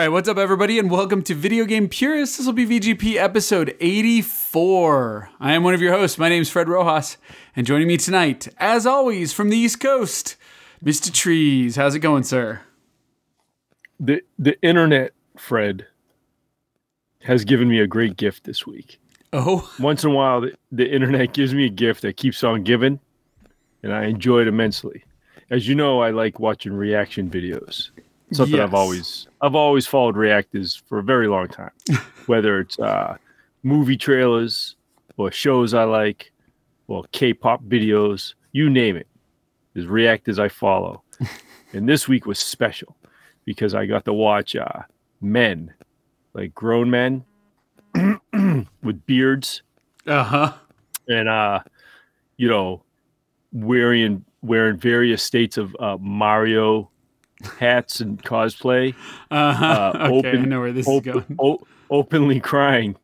All right, what's up, everybody, and welcome to Video Game Purists. This will be VGP episode 84. I am one of your hosts. My name is Fred Rojas, and joining me tonight, as always, from the East Coast, Mr. Trees. How's it going, sir? The the internet, Fred, has given me a great gift this week. Oh, Once in a while, the, the internet gives me a gift that keeps on giving, and I enjoy it immensely. As you know, I like watching reaction videos. Something I've always I've always followed reactors for a very long time. Whether it's uh, movie trailers or shows I like, or K-pop videos, you name it. There's reactors I follow, and this week was special because I got to watch uh, men, like grown men with beards uh huh. and uh you know wearing wearing various states of uh Mario hats and cosplay Uh huh. Uh, okay, I know where this open, is going. o- openly crying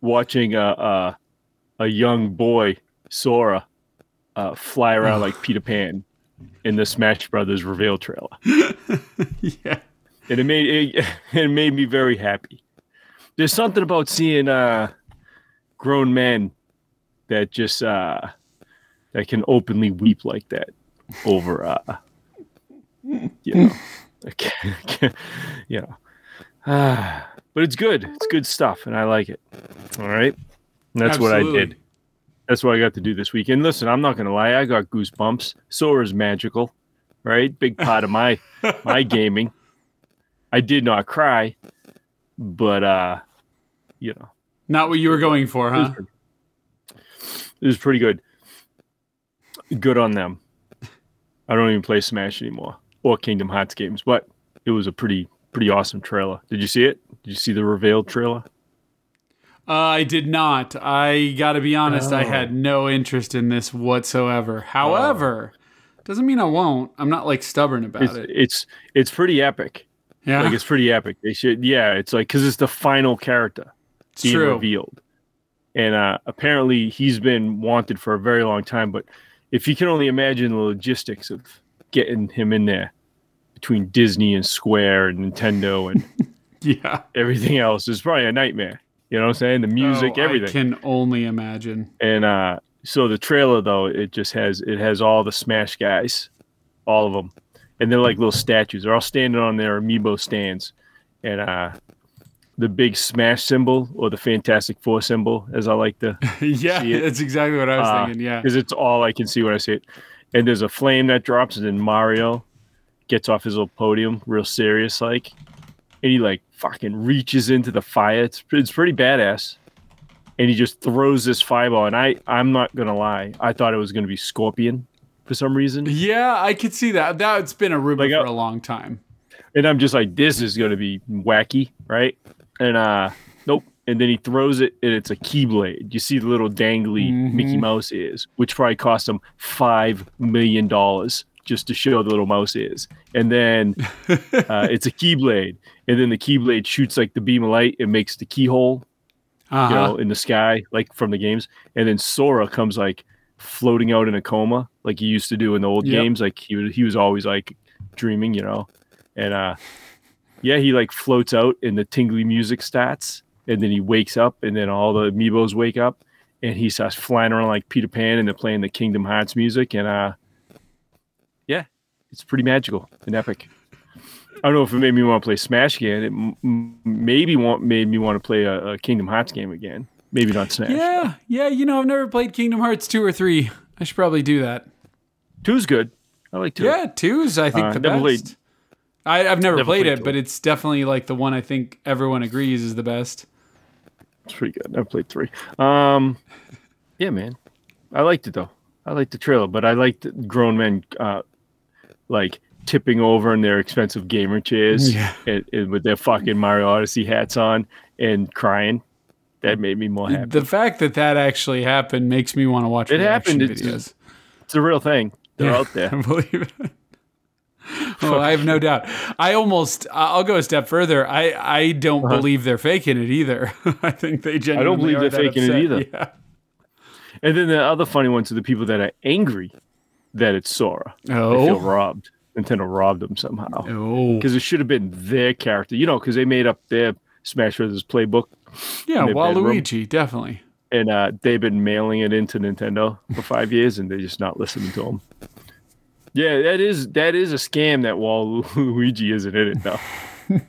watching a a, a young boy Sora uh fly around like Peter Pan in the Smash Brothers reveal trailer yeah. and it made it, it made me very happy. There's something about seeing uh, grown men that just uh, that can openly weep like that over uh, you know, you know. But it's good. It's good stuff, and I like it. All right, and that's what I did. That's what I got to do this weekend. Listen, I'm not gonna lie. I got goosebumps. Sora's magical, right? Big part of my my gaming. I did not cry, but uh, you know, Not what you were going for, it was, huh? it was pretty good. Good on them. I don't even play Smash anymore or Kingdom Hearts games, but it was a pretty pretty awesome trailer. Did you see it? Did you see the revealed trailer? Uh, I did not. I got to be honest, I Oh. had no interest in this whatsoever. However, doesn't mean I won't. I'm not like stubborn about It's it. it's it's pretty epic. Yeah, Like it's pretty epic. They should yeah. It's like because it's the final character. it's being true. revealed. And uh, apparently he's been wanted for a very long time. But if you can only imagine the logistics of getting him in there between Disney and Square and Nintendo and Yeah. everything else, is probably a nightmare. You know what I'm saying? The music, Oh, everything. I can only imagine. And uh, so the trailer though, it just has it has all the Smash guys, all of them, and they're like little statues. They're all standing on their amiibo stands, and uh, the big Smash symbol or the Fantastic Four symbol, as I like to yeah, See it? that's exactly what I was Uh, thinking. Yeah. because it's all I can see when I see it. And there's a flame that drops, and then Mario gets off his little podium, real serious like, and he like fucking reaches into the fire. It's it's pretty badass. And he just throws this fireball, and I I'm not gonna lie, I thought it was gonna be Scorpion for some reason, Yeah, I could see that. That's been a rumor Like, for a long time. and I'm just like, this is gonna be wacky, right? And uh, nope. And then he throws it, and it's a keyblade. You see the little dangly Mhm. Mickey Mouse is, which probably cost him five million dollars just to show the little mouse is. And then uh, it's a keyblade, and then the keyblade shoots like the beam of light and makes the keyhole, Uh-huh. you know, in the sky, like from the games. And then Sora comes like floating out in a coma, like he used to do in the old Yep. games. Like he was, he was always like dreaming, you know. And uh, yeah, he like floats out, and the tingly music starts, and then he wakes up, and then all the amiibos wake up, and he starts flying around like Peter Pan, and they're playing the Kingdom Hearts music, and uh, it's pretty magical and epic. I don't know if it made me want to play Smash again. It m- maybe want made me want to play a, a Kingdom Hearts game again. Maybe not Smash. yeah, yeah. You know, I've never played Kingdom Hearts two or three. I should probably do that. Two's good. I like two. Yeah, two's I think Uh, the best. played- I, I've never, never played, played it, two. but it's definitely like the one I think everyone agrees is the best. It's pretty good. I've played three. Um, yeah, man, I liked it though. I liked the trailer, but I liked grown men uh, like tipping over in their expensive gamer chairs Yeah. and, and with their fucking Mario Odyssey hats on and crying. That made me more happy. The fact that that actually happened makes me want to watch It happened. It's videos. just- It's a real thing. They're Yeah, out there. I believe it. oh, I have no doubt. I almost, I'll go a step further. I, I don't Uh-huh. believe they're faking it either. I think they genuinely. I don't believe they're faking it either. Yeah. And then the other funny ones are the people that are angry that it's Sora. They feel Oh, robbed. Nintendo robbed them somehow Oh, because it should have been their character, you know, because they made up their Smash Brothers playbook yeah, bedroom. Waluigi, definitely. and uh, they've been mailing it into Nintendo for five years, and they're just not listening to them. Yeah, that is that is a scam that Waluigi isn't in it though.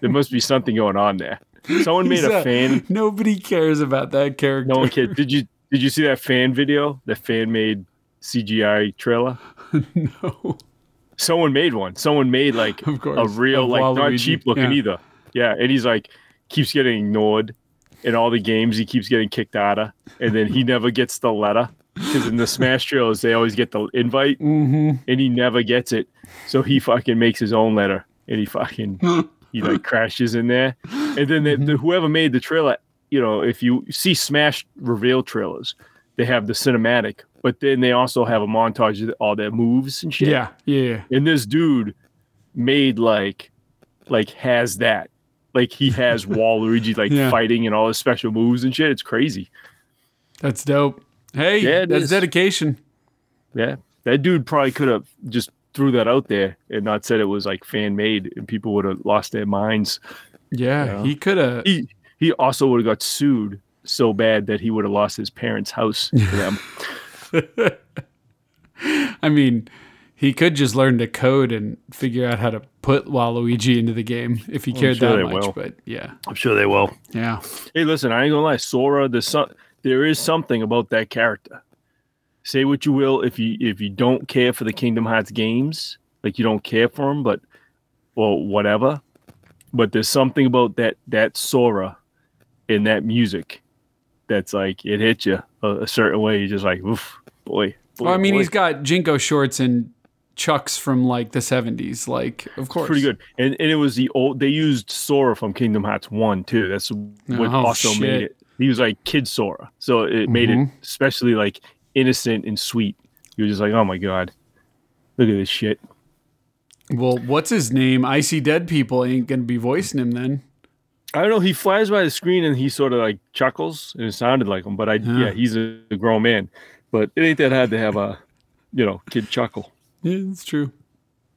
there must be something going on there. Someone made a a- fan. Nobody cares about that character. No one cared. Did you did you see that fan video? That fan made CGI trailer. no. Someone made one. Someone made like Of course, a real of like not cheap looking yeah. either. Yeah, and he's like keeps getting ignored in all the games. He keeps getting kicked out of, and then he never gets the letter because in the Smash trailers they always get the invite, hmm and he never gets it. So he fucking makes his own letter, and he fucking he like crashes in there, and then the, Mm-hmm. the, whoever made the trailer, you know, if you see Smash reveal trailers, they have the cinematic, but then they also have a montage of all their moves and shit. Yeah, yeah. And this dude made like like has that. Like he has Waluigi like Yeah. fighting and all his special moves and shit. It's crazy. That's dope. Hey, Yeah, that's is. dedication. Yeah. That dude probably could have just threw that out there and not said it was like fan made and people would have lost their minds. Yeah, Yeah. he could have. He he also would have got sued so bad that he would have lost his parents' house to them. I mean, he could just learn to code and figure out how to put Waluigi into the game if he cared sure that much. will. But yeah, I'm sure they will. yeah. Hey, listen, I ain't gonna lie, Sora. There's some, there is something about that character. Say what you will, if you if you don't care for the Kingdom Hearts games, like you don't care for them, but or whatever. But there's something about that that Sora in that music that's like it hits you a, a certain way. You're just like, oof, boy. boy Well, I mean, boy. he's got JNCO shorts and Chucks from like the 70s. Like, of course. pretty good. And and it was the old. They used Sora from Kingdom Hearts One too. That's what Oh, also shit. made it. He was like kid Sora, so it made it Mhm. especially like innocent and sweet. You were just like, oh my god, look at this shit. Well, what's his name? Icy Dead People ain't going to be voicing him then. I don't know. He flies by the screen and he sort of like chuckles, and it sounded like him. But I, Huh. yeah, he's a, a grown man. But it ain't that hard to have a, you know, kid chuckle. Yeah, it's true.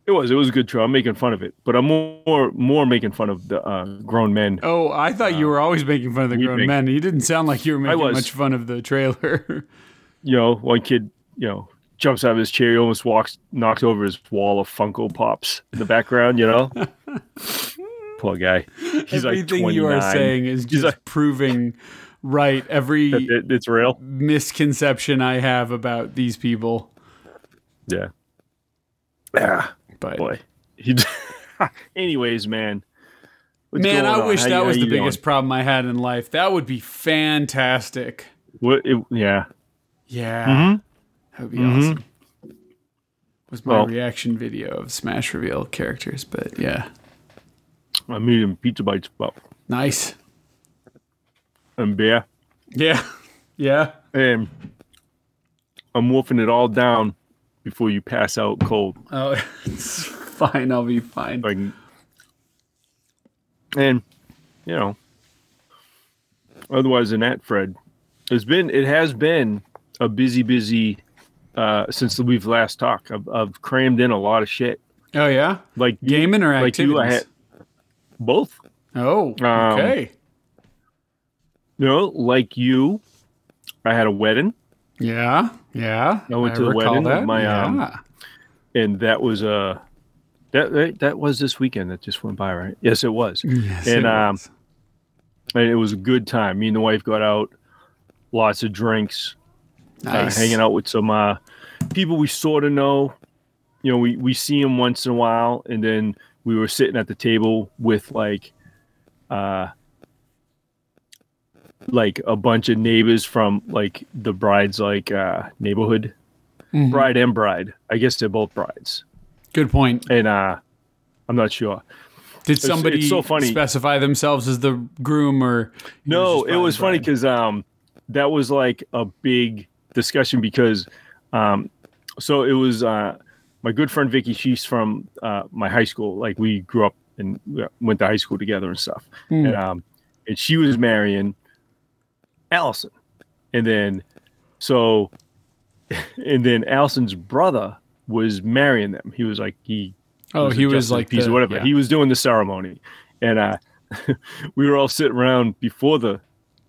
It was. It was a good show. I'm making fun of it, but I'm more more making fun of the uh, grown men. Oh, I thought you were always making fun of the grown make- men. You didn't sound like you were making much fun of the trailer. you know, one kid, you know, jumps out of his chair, he almost walks, knocks over his wall of Funko Pops in the background, you know? Poor guy. He's like Everything 29. you are saying is just like- proving right every it- it's real. misconception I have about these people. Yeah. Yeah. But Boy. He, anyways, man. What's man, I on? wish How that you- was the you doing? biggest problem I had in life. That would be fantastic. What, it, yeah. Yeah, Mhm. that would be Mhm. awesome. Was my Well- reaction video of Smash Reveal characters, but yeah, I'm eating pizza bites about nice. and beer. Yeah, yeah. And I'm wolfing it all down before you pass out cold. Oh, it's fine. I'll be fine. like and you know otherwise than that fred it's been it has been a busy busy uh since we've last talked i've, I've crammed in a lot of shit Oh yeah, like you- gaming or like activities? you i had both oh, Um, okay. you know like you i had a wedding Yeah, yeah. I went to the wedding that. my, yeah. um, and that was uh that that- that was this weekend that just went by right yes it was Yes, and, it um, was. and it was a good time me and the wife got out lots of drinks nice. uh, hanging out with some uh, people we sort of know. You know, we, we see them once in a while, and then we were sitting at the table with like, uh, like a bunch of neighbors from like the bride's like uh, neighborhood, Mhm. bride and bride. I guess they're both brides, Good point. and uh, I'm not sure. Did somebody it's so funny. specify themselves as the groom or? No, it was funny because um, that was like a big discussion because um, so it was uh, my good friend Vicky. She's from uh, my high school. Like we grew up and went to high school together and stuff. Hmm. And um, and she was marrying Allison, and then so and then Allison's brother was marrying them. He was like he Oh, was he was like peace the- or whatever. yeah. He was doing the ceremony, and uh, we were all sitting around before the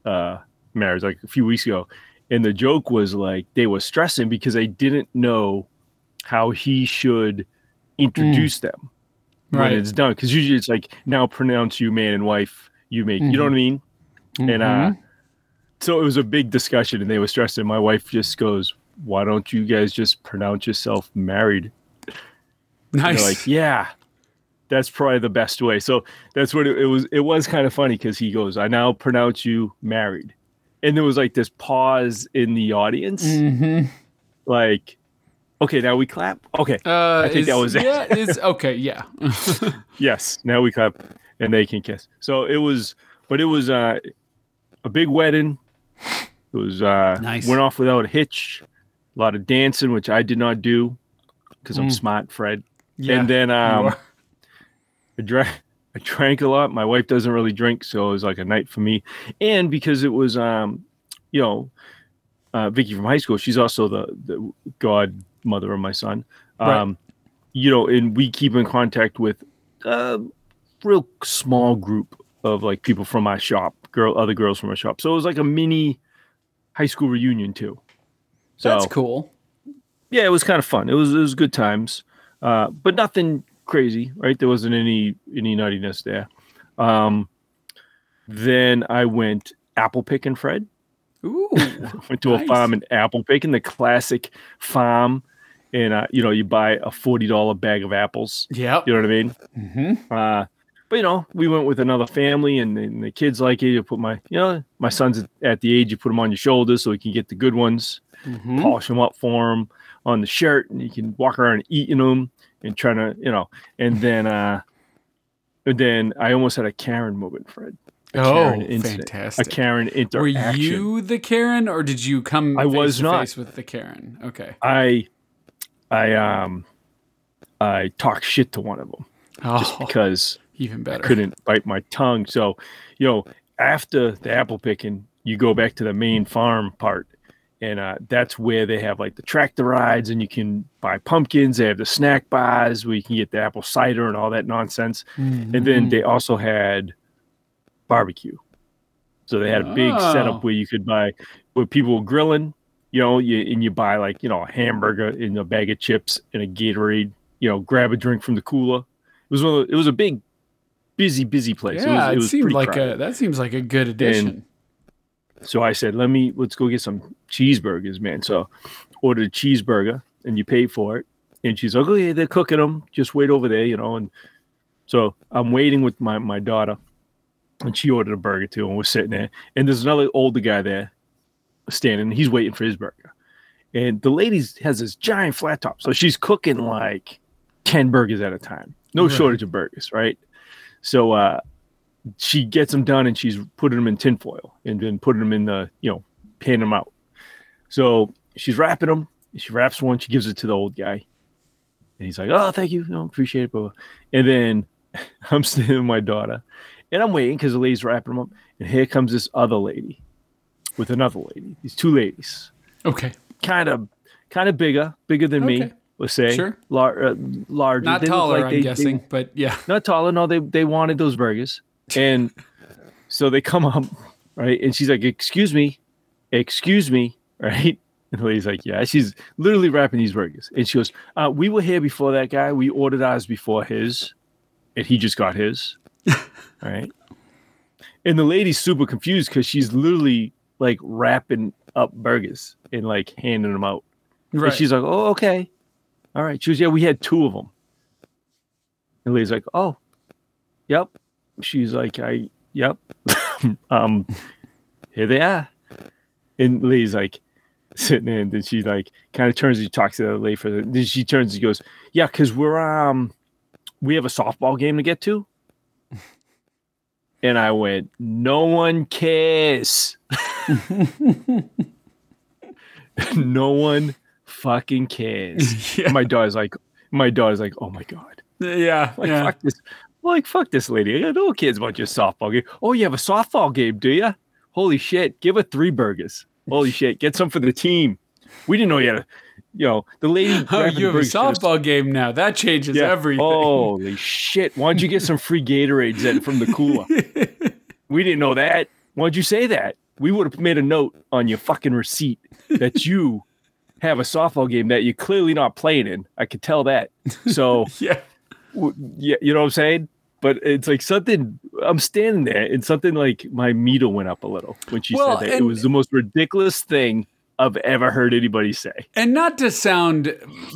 uh, marriage, like a few weeks ago, and the joke was like they were stressing because they didn't know how he should introduce them when Right. it's done. Because usually it's like now pronounce you man and wife. You make you know what I mean. And uh, so it was a big discussion, and they were stressing. My wife just goes, "Why don't you guys just pronounce yourself married?" Nice. Like, "Yeah, that's probably the best way." So that's what it, it was. It was kind of funny because he goes, "I now pronounce you married," and there was like this pause in the audience, Mhm. like, "Okay, now we clap." Okay, Uh, I think that was it. yeah. It's okay. Yeah. yes, now we clap, and they can kiss. So it was, but it was uh, a big wedding. It was uh, Nice. went off without a hitch. A lot of dancing, which I did not do because I'm Mm. smart, Fred. yeah. and then um. I drank. I drank a lot. My wife doesn't really drink, so it was like a night for me. And because it was, um, you know, uh, Vicky from high school, she's also the the godmother of my son. Right. Um, you know, and we keep in contact with a real small group of like people from my shop, girl, other girls from my shop. So it was like a mini high school reunion too. So That's cool. yeah, it was kind of fun. It was it was good times, uh, but nothing crazy, right? There wasn't any any nuttiness there. Um, then I went apple picking, Fred. Ooh. Went to Nice. a farm and apple picking, the classic farm, and uh, you know you buy a forty dollar bag of apples. Yeah, You know what I mean? Mm-hmm. Uh, but you know, we went with another family, and, and the kids like it. You put my, you know, my son's at- at the age you put them on your shoulders so he can get the good ones Mm-hmm. polish them up for him on the shirt, and you can walk around eating them and trying to, you know. And then, uh, and then I almost had a Karen moment, Fred. A Oh, Karen incident. A Karen Karen Were you the Karen, or did you come? I face was to not. face with the Karen. Okay. I, I um, I talked shit to one of them just Oh, because even better. I couldn't bite my tongue. So, you know, after the apple picking, you go back to the main farm part. And uh, that's where they have like the tractor rides and you can buy pumpkins. They have the snack bars where you can get the apple cider and all that nonsense. And then they also had barbecue. So they had a big Oh. setup where you could buy, where people were grilling, you know, you, and you buy like, you know, a hamburger and a bag of chips and a Gatorade, you know, grab a drink from the cooler. It was one of the, it was a big, busy, busy place. yeah, it was, it was seemed like crowded. a that seems like a good addition. So I said, let me, let's go get some cheeseburgers, man. So ordered a cheeseburger and you pay for it. And she's like, oh, yeah, they're cooking them. Just wait over there, you know. And so I'm waiting with my, my daughter and she ordered a burger too. And we're sitting there. And there's another older guy there standing. He's waiting for his burger. And the lady has this giant flat top. So she's cooking like 10 burgers at a time. No Right. shortage of burgers, right? So uh, she gets them done and she's putting them in tinfoil and then putting them in the, you know, panning them out. So she's wrapping them. She wraps one. She gives it to the old guy. And he's like, oh, thank you. No, appreciate it. blah, blah. And then I'm sitting with my daughter and I'm waiting because the lady's wrapping them up. And here comes this other lady with another lady. These two ladies, Okay. kind of, kind of bigger, bigger than me, Okay. let's say. Sure. Lar- uh, larger. Not They taller, like I'm they- they- guessing, but yeah. not taller. No, they they wanted those burgers, and so they come up, right? And she's like, "Excuse me, excuse me," right? And the lady's like, "Yeah." She's literally wrapping these burgers, and she goes, uh, "We were here before that guy. We ordered ours before his, and he just got his, right?" And the lady's super confused because she's literally like wrapping up burgers and like handing them out. Right. And she's like, "Oh, okay, all right." She goes, "Yeah, we had two of them." And Lee's like, "Oh, yep." She's like, "I, yep." um, here they are. And Lee's like sitting in. and then she like kind of turns and talks to the lady for the. Then she turns and goes, "Yeah, because we're um, we have a softball game to get to." And I went, "No one cares." no one fucking cares. yeah. My daughter's like, my daughter's like, oh my god, Yeah. like yeah. fuck this, like fuck this lady. I got no kids about your softball game. Oh, you have a softball game, do you? Holy shit, give her three burgers. Holy shit, get some for the team. We didn't know you had a, you know, the lady. Oh, you have a softball game now. That changes everything. Holy shit! Why don't you get some free Gatorades then from the cooler? we didn't know that. Why'd you say that? We would have made a note on your fucking receipt that you have a softball game that you're clearly not playing in. I could tell that. So yeah. w- yeah, you know what I'm saying? But it's like something. I'm standing there, and something like my meter went up a little when she Well, said that. It was the most ridiculous thing I've ever heard anybody say. And not to sound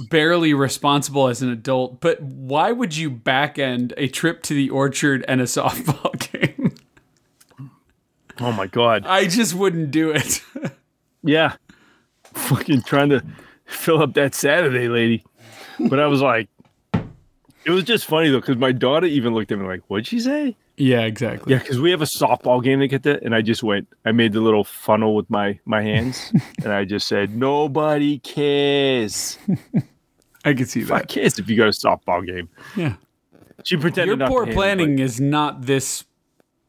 barely responsible as an adult, but why would you back end a trip to the orchard and a softball game? Oh my god! I just wouldn't do it. Yeah. Fucking trying to fill up that Saturday, lady. But I was like, it was just funny though, because my daughter even looked at me like, what'd she say? Yeah, exactly. Yeah, because we have a softball game to get to, and I just went, I made the little funnel with my my hands, and I just said, nobody cares. I can see Fuck that. cares if you got a softball game. Yeah. She pretended Your not poor planning is not this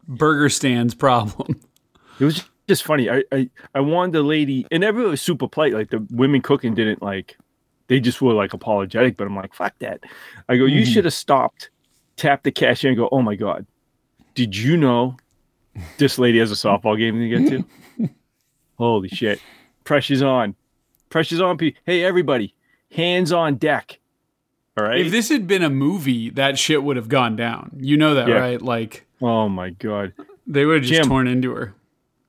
burger stand's problem. It was just funny. I, I I wanted the lady, and everyone was super polite. Like the women cooking didn't like, they just were like apologetic. But I'm like, fuck that. I go, you Mhm. should have stopped, tapped the cashier, and go, oh my god, did you know this lady has a softball game to get to? Holy shit! Pressure's on. Pressure's on. Hey everybody, hands on deck. All right. If this had been a movie, that shit would have gone down. You know that, Yeah. right? Like oh my god. they would have just Jim. torn into her.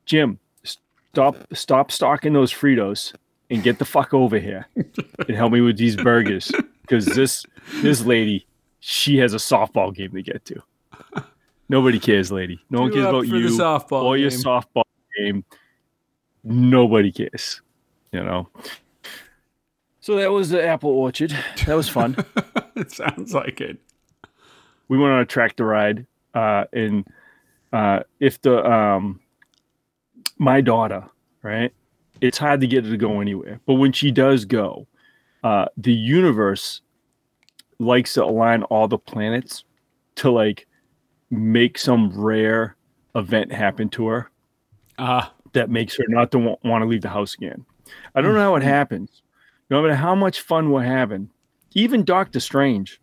Jim, stop stop stocking those Fritos and get the fuck over here and help me with these burgers because this this lady she has a softball game to get to. Nobody cares, lady. No one cares about for you the softball or your softball game. Nobody cares, you know. So that was the apple orchard. That was fun. it sounds like it. we went on a tractor ride uh and uh if the um my daughter right it's hard to get her to go anywhere but when she does go uh the universe likes to align all the planets to like make some rare event happen to her Ah, that makes her not to want to leave the house again. I don't know how it happens. No matter how much fun we're having, even Doctor Strange,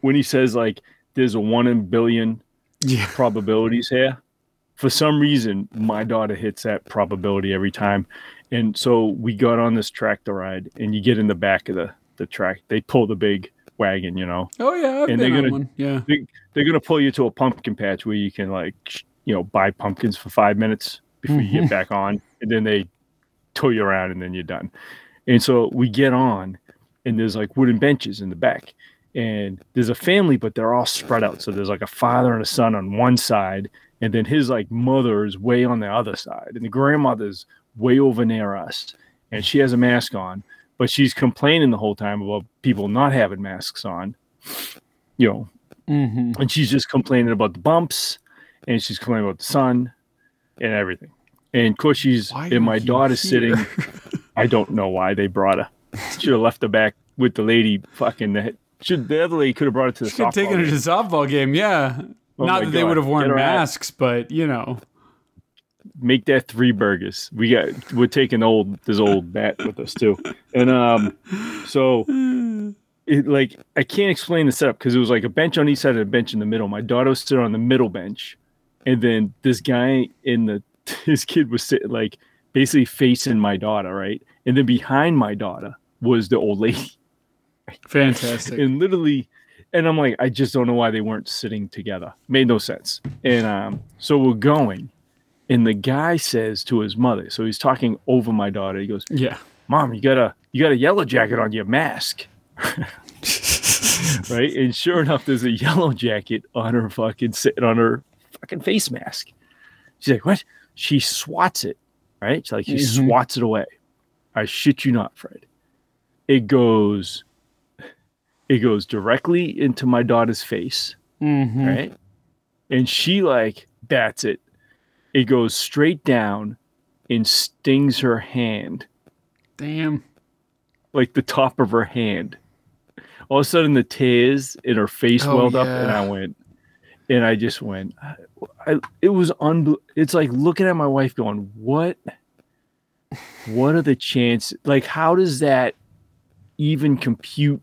when he says like there's a one in billion yeah. probabilities here, for some reason my daughter hits that probability every time. And so we got on this tractor ride, and you get in the back of the the track. They pull the big wagon, you know. Oh yeah, I've And they're gonna- one. Yeah. They're gonna pull you to a pumpkin patch where you can like you know buy pumpkins for five minutes before you get mm-hmm. back on, and then they tow you around, and then you're done. And so we get on, and there's like wooden benches in the back, and there's a family, but they're all spread out. So there's like a father and a son on one side, and then his like mother is way on the other side, and the grandmother's way over near us, and she has a mask on, but she's complaining the whole time about people not having masks on. You know, Mm-hmm. and she's just complaining about the bumps and she's complaining about the sun and everything. And of course, she's Why and my daughter's sitting. I don't know why they brought her. Should have left her back with the lady. Fucking the should the other lady could have brought her to the Could have taken her to the softball game. Yeah. Oh Not that they would have worn her out. masks, but you know. Make that three burgers. We got we're taking old this old bat with us too. And um, so it like I can't explain the setup because it was like a bench on each side and a bench in the middle. My daughter was sitting on the middle bench, and then this guy in the his kid was sitting like basically facing my daughter, right? And then behind my daughter was the old lady, Fantastic. and literally, and I'm like, I just don't know why they weren't sitting together. Made no sense. And um, so we're going, and the guy says to his mother, so he's talking over my daughter. He goes, yeah. mom you got a you got a yellow jacket on your mask right and sure enough there's a yellow jacket on her fucking sitting on her fucking face mask she's like what she swats it right she's like she Mhm. swats it away i shit you not fred it goes it goes directly into my daughter's face Mm-hmm. right? And she like bats it. It goes straight down and stings her hand, Damn. like the top of her hand. All of a sudden, the tears in her face Oh, welled up, and. I went, and I just went. I, it was unbel- It's like looking at my wife, going, "What? What are the chances? Like, how does that even compute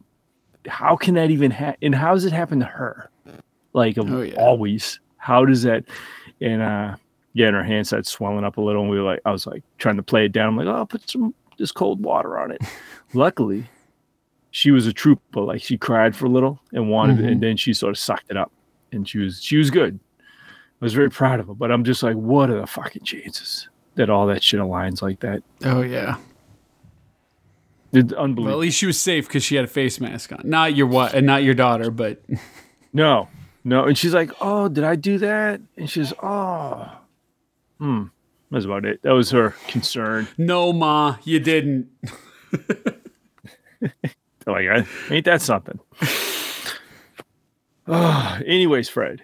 how can that even happen and how does it happen to her like Oh, yeah. always how does that and uh yeah and her hand started swelling up a little and we were like i was like trying to play it down i'm like oh I'll put some this cold water on it luckily she was a trooper like she cried for a little and wanted it Mhm. and then she sort of sucked it up and she was she was good i was very proud of her but i'm just like what are the fucking chances that all that shit aligns like that Oh yeah. it's Well, at least she was safe because she had a face mask on. Not your what, and not your daughter, but No, no. And she's like, "Oh, did I do that?" And she's, "Oh, hmm." That's about it. That was her concern. no, ma, you didn't. Like, I- ain't that something? oh, anyways, Fred.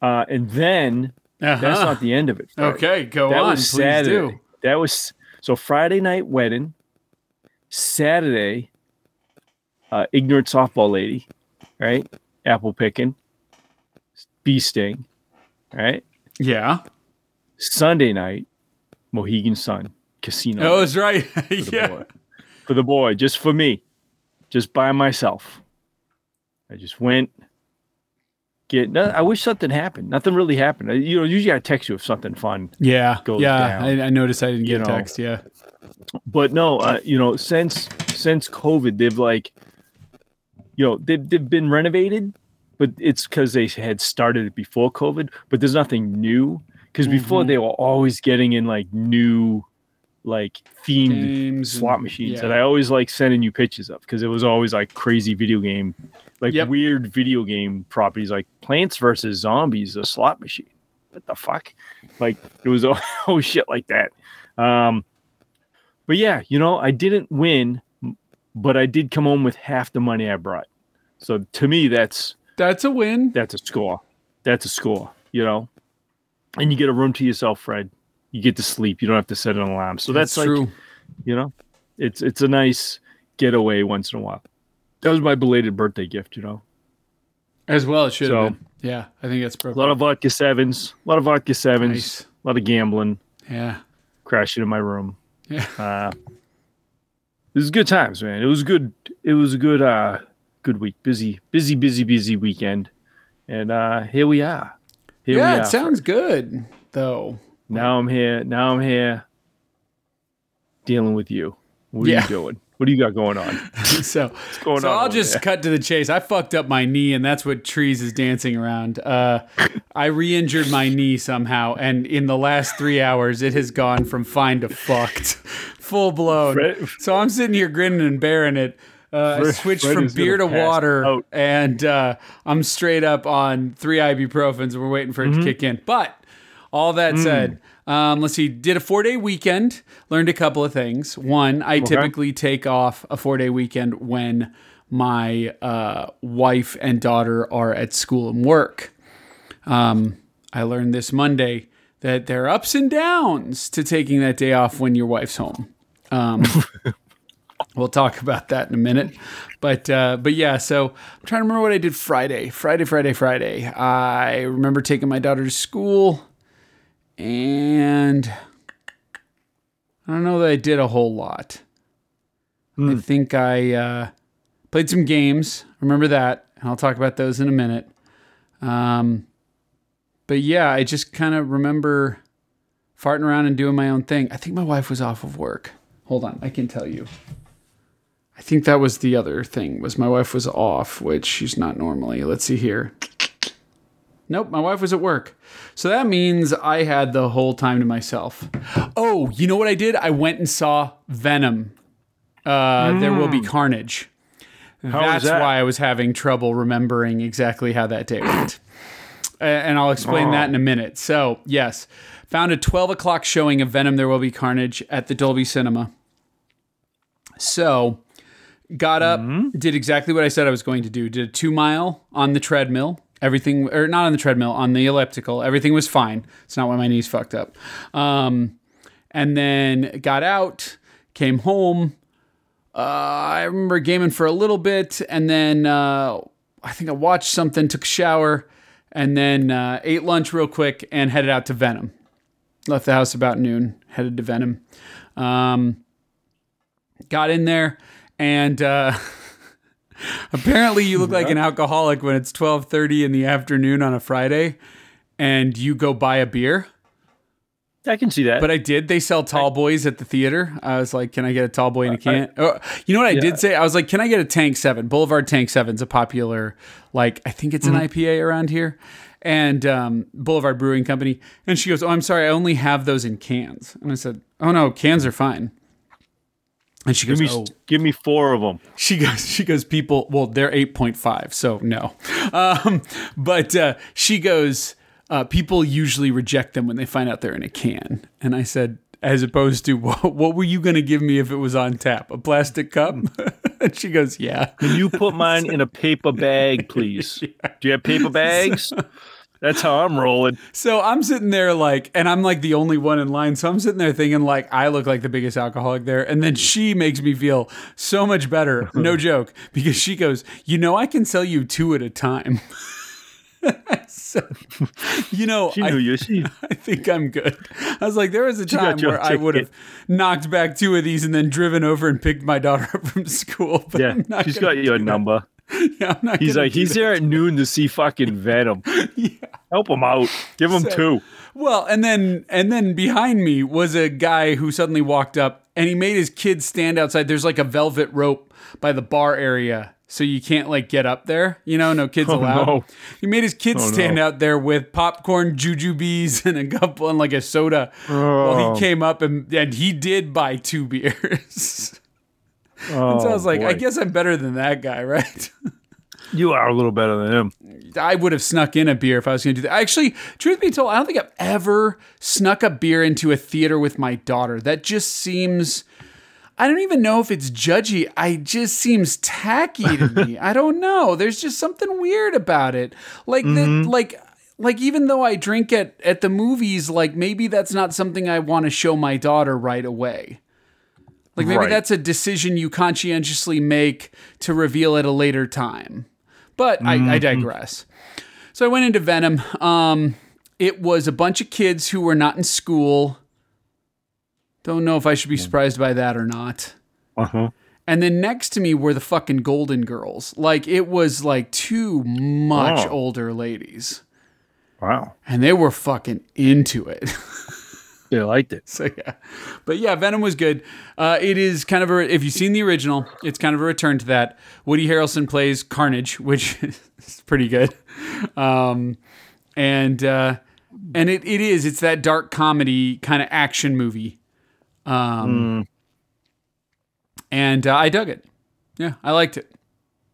Uh, and then that's Uh-huh. not the end of it. Fred. Okay, go that on. was Please Saturday. do. That was so Friday night wedding. Saturday, uh, ignorant softball lady, right? Apple picking, bee sting, right? Yeah. Sunday night, Mohegan Sun Casino Oh, that's right. for the yeah. boy. For the boy, just for me, just by myself. I just went. Get. I wish something happened. Nothing really happened. I- You know, usually I text you if something fun, Yeah. Goes yeah. down. I, I noticed I didn't You get a know. text. Yeah. but no, uh, you know, since since COVID, they've like, you know, they've they've been renovated, but it's because they had started it before COVID. But there's nothing new because before Mhm. they were always getting in like new, like themed Games slot and- machines yeah. that I always like sending you pictures of because it was always like crazy video game, like Yep. weird video game properties like Plants versus Zombies, a slot machine. What the fuck? Like it was all oh shit like that. Um, but yeah, you know, I didn't win, but I did come home with half the money I brought. So to me, that's That's a win. that's a score. That's a score. You know, and you get a room to yourself, Fred. You get to sleep. You don't have to set an alarm. So that's, like true. you know it's it's a nice getaway once in a while that was my belated birthday gift you know As well, it should So- have been. Yeah. I think that's perfect. a lot of vodka sevens a lot of vodka sevens Nice. a lot of gambling Yeah. crashing in my room Yeah. uh it was good times man it was good it was a good uh good week busy busy busy busy weekend and uh here we are here yeah. It sounds good, though. now i'm here now i'm here dealing with you what are you doing what do you got going on so, going so on I'll just there? cut to the chase. I fucked up my knee, and that's what Trees is dancing around. Uh, I re-injured my knee somehow, and in the last three hours, it has gone from fine to fucked, full blown. Fred- So I'm sitting here grinning and bearing it. Uh, I switched Fred from beer to water, out. and uh, I'm straight up on three ibuprofens, we're waiting for it Mm-hmm. to kick in. But all that Mm. said, um, let's see. Did a four day weekend. Learned a couple of things. One, I typically take off a four day weekend when my uh, wife and daughter are at school and work. Um, I learned this Monday that there are ups and downs to taking that day off when your wife's home. Um, we'll talk about that in a minute, but uh, but yeah. So I'm trying to remember what I did Friday. Friday, Friday, Friday. I remember taking my daughter to school, and I don't know that I did a whole lot. I think I uh, played some games. Remember that, and I'll talk about those in a minute. Um, but yeah, I just kind of remember farting around and doing my own thing. I think my wife was off of work. Hold on, I can tell you. I think that was the other thing was my wife was off, which she's not normally. Let's see here. Nope, my wife was at work. So that means I had the whole time to myself. Oh, you know what I did? I went and saw Venom. Uh, There will be carnage. was That's that? why I was having trouble remembering exactly how that day went. And I'll explain that in a minute. So, yes, found a 12 o'clock showing of Venom There Will Be Carnage at the Dolby Cinema. So, got up, did exactly what I said I was going to do. Did a two mile on the treadmill. Everything, or not on the treadmill, on the elliptical. Everything was fine. It's not why my knees fucked up. Um, and then got out, came home. Uh, I remember gaming for a little bit, and then uh, I think I watched something, took a shower, and then uh, ate lunch real quick and headed out to Venom. Left the house about noon, headed to Venom. Um, got in there, and uh, apparently you look like an alcoholic when it's twelve thirty in the afternoon on a Friday, and you go buy a beer. I can see that. But I did. They sell tall boys at the theater. I was like, "Can I get a tall boy in a can?" oh, you know what I Yeah. did say? I was like, "Can I get a Tank Seven? Boulevard Tank Seven's a popular, like I think it's an Mm-hmm. IPA around here, and um, Boulevard Brewing Company." And she goes, "Oh, I'm sorry, I only have those in cans." And I said, "Oh no, cans are fine." And she give me "Oh." give me four of them. She goes, she goes, people, well, they're 8.5, so no. Um, but uh, she goes, uh, people usually reject them when they find out they're in a can. And I said, as opposed to, what, what were you going to give me if it was on tap? A plastic cup? and she goes, yeah. Can you put mine in a paper bag, please? Do you have paper bags? That's how I'm rolling. So I'm sitting there like, and I'm like the only one in line. So I'm sitting there thinking like I look like the biggest alcoholic there. And then she makes me feel so much better. No joke. Because she goes, you know, I can sell you two at a time. Said, you know, I, you. She I think I'm good. I was like, there was a time where I would have knocked back two of these and then driven over and picked my daughter up from school. But yeah, I'm not she's got your number. that. Yeah, I'm not He's like, he's there at noon to see fucking Venom. Help him out. Give him So- two. Well, and then and then behind me was a guy who suddenly walked up and he made his kids stand outside. There's like a velvet rope by the bar area. So you can't like get up there, you know, no kids oh, allowed. no. He made his kids Oh, no. stand out there with popcorn, jujubes, and a couple and like a soda. Well, Oh. he came up and and he did buy two beers. Oh, so I oh, was like, I guess I'm better than that guy, right? you are a little better than him. I would have snuck in a beer if I was going to do that. Actually, truth be told, I don't think I've ever snuck a beer into a theater with my daughter. That just seems. I don't even know if it's judgy. I just seems tacky to me. I don't know. There's just something weird about it. Like the, mm-hmm. like like even though I drink at at the movies, like maybe that's not something I want to show my daughter right away. Like maybe Right. that's a decision you conscientiously make to reveal at a later time. But I, I digress. So I went into Venom. Um, it was a bunch of kids who were not in school. Don't know if I should be surprised by that or not. Uh huh. And then next to me were the fucking Golden Girls. Like it was like two much Oh. older ladies. Wow. And they were fucking into it. They liked it. So yeah, but yeah, Venom was good. Uh, it is kind of a if you've seen the original, it's kind of a return to that. Woody Harrelson plays Carnage, which is pretty good, um, and uh, and it, it is it's that dark comedy kind of action movie, um, and uh, I dug it. Yeah, I liked it.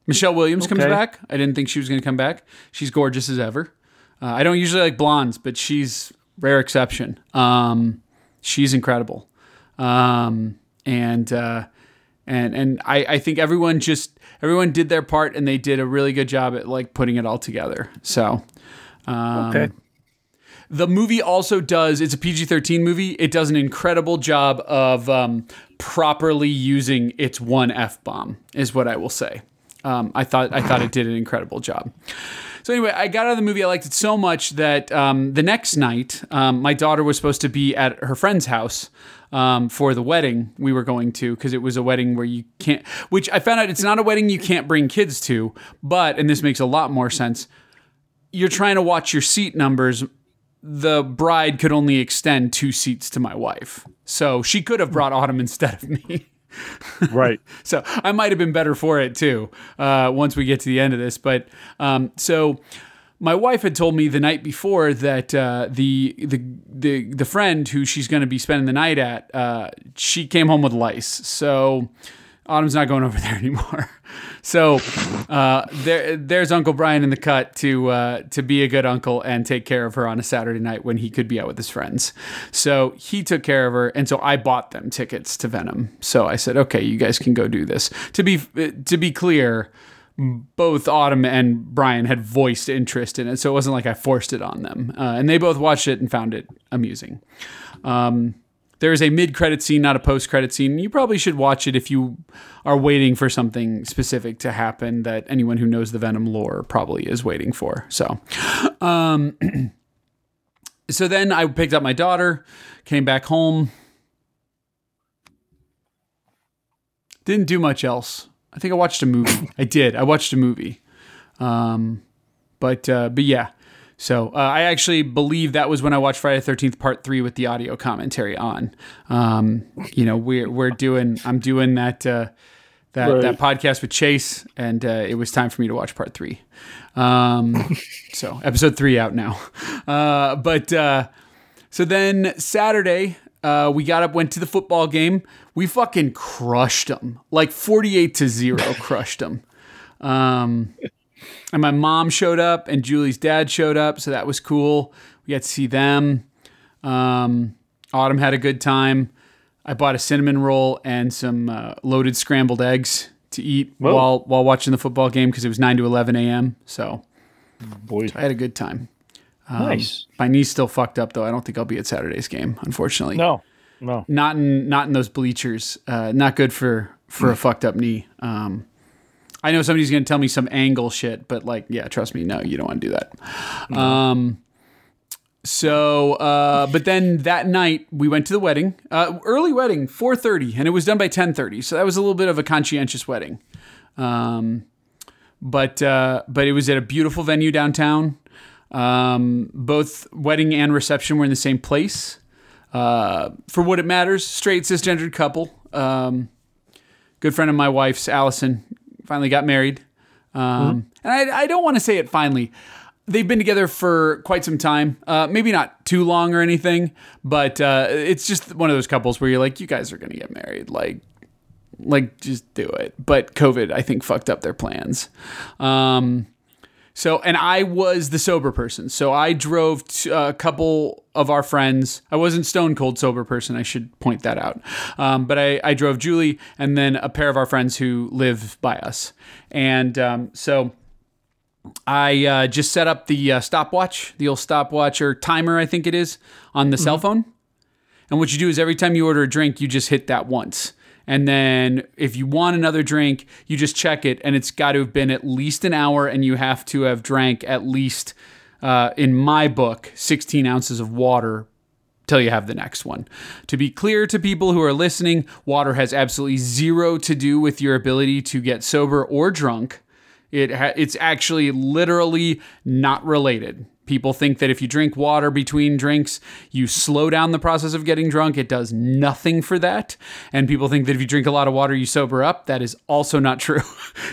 Michelle Williams comes back. I didn't think she was going to come back. She's gorgeous as ever. Uh, I don't usually like blondes, but she's rare exception. Um, she's incredible, um, and uh, and and I, I think everyone just everyone did their part, and they did a really good job at like putting it all together. So. Um, Okay. The movie also does, it's a PG 13 movie. It does an incredible job of um, properly using its one F bomb, is what I will say. Um, I thought I thought it did an incredible job. So anyway, I got out of the movie. I liked it so much that um, the next night, um, my daughter was supposed to be at her friend's house um, for the wedding we were going to because it was a wedding where you can't. Which I found out it's not a wedding you can't bring kids to, but and this makes a lot more sense. You're trying to watch your seat numbers the bride could only extend two seats to my wife. So she could have brought Autumn instead of me. Right. So I might have been better for it too uh, once we get to the end of this. But um, so my wife had told me the night before that uh, the, the the the friend who she's going to be spending the night at, uh, she came home with lice. So Autumn's not going over there anymore. So uh, there, there's Uncle Brian in the cut to uh, to be a good uncle and take care of her on a Saturday night when he could be out with his friends. So he took care of her, and so I bought them tickets to Venom. So I said, okay, you guys can go do this. To be to be clear, both Autumn and Brian had voiced interest in it, so it wasn't like I forced it on them. Uh, and they both watched it and found it amusing. Um, there is a mid-credit scene, not a post-credit scene. You probably should watch it if you are waiting for something specific to happen that anyone who knows the Venom lore probably is waiting for. So, um, so then I picked up my daughter, came back home. didn't do much else. I think I watched a movie. I did. I watched a movie. Um, but uh, but yeah. So uh, I actually believe that was when I watched Friday Thirteenth Part Three with the audio commentary on. Um, you know, we're we're doing. I'm doing that uh, that Right. that podcast with Chase, and uh, it was time for me to watch Part Three. Um, so episode three out now. Uh, but uh, so then Saturday, uh, we got up, went to the football game. We fucking crushed them, like forty-eight to zero, crushed them. Um, and my mom showed up, and Julie's dad showed up, so that was cool. We got to see them. Um, Autumn had a good time. I bought a cinnamon roll and some uh, loaded scrambled eggs to eat Whoa. while while watching the football game because it was nine to eleven a.m. So Boy, I had a good time. nice. My knee's still fucked up though. I don't think I'll be at Saturday's game, unfortunately. No, no. Not in not in those bleachers. Uh, not good for for a fucked up knee. Um, I know somebody's gonna tell me some angle shit, but like, yeah, trust me, no, you don't want to do that. Um, so, uh, but then that night we went to the wedding, uh, early wedding, four thirty, and it was done by ten thirty. So that was a little bit of a conscientious wedding. Um, but uh, but it was at a beautiful venue downtown. Um, both wedding and reception were in the same place. Uh, for what it matters, straight cisgendered couple. Um, good friend of my wife's, Allison, finally got married. Um, And I, I don't want to say it finally. They've been together for quite some time. Uh, maybe not too long or anything, but uh, it's just one of those couples where you're like, you guys are going to get married. Like, like just do it. But COVID, I think, fucked up their plans. Um, so, and I was the sober person. So I drove a couple of our friends. I wasn't stone cold sober person. I should point that out. Um, but I, I drove Julie and then a pair of our friends who live by us. And um, so I uh, just set up the uh, stopwatch, the old stopwatch or timer, I think it is, on the cell phone. And what you do is every time you order a drink, you just hit that once. And then if you want another drink, you just check it, and it's got to have been at least an hour, and you have to have drank at least, uh, in my book, 16 ounces of water till you have the next one. To be clear to people who are listening, water has absolutely zero to do with your ability to get sober or drunk. It ha- it's actually literally not related. People think that if you drink water between drinks, you slow down the process of getting drunk. It does nothing for that. And people think that if you drink a lot of water, you sober up. That is also not true.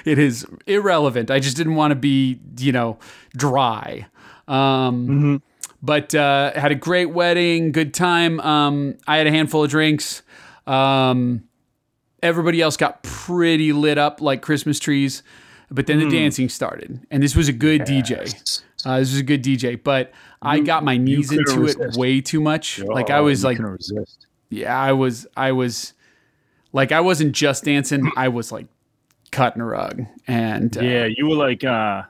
it is irrelevant. I just didn't want to be, you know, dry. Um, But uh, had a great wedding, good time. Um, I had a handful of drinks. Um, everybody else got pretty lit up like Christmas trees. But then the dancing started, and this was a good DJ. Uh, this was a good DJ, but I got my knees into it way too much. like I Oh, was you like, resist. yeah, I was, I was, like I wasn't just dancing. I was like cutting a rug, and uh, Yeah, you were like uh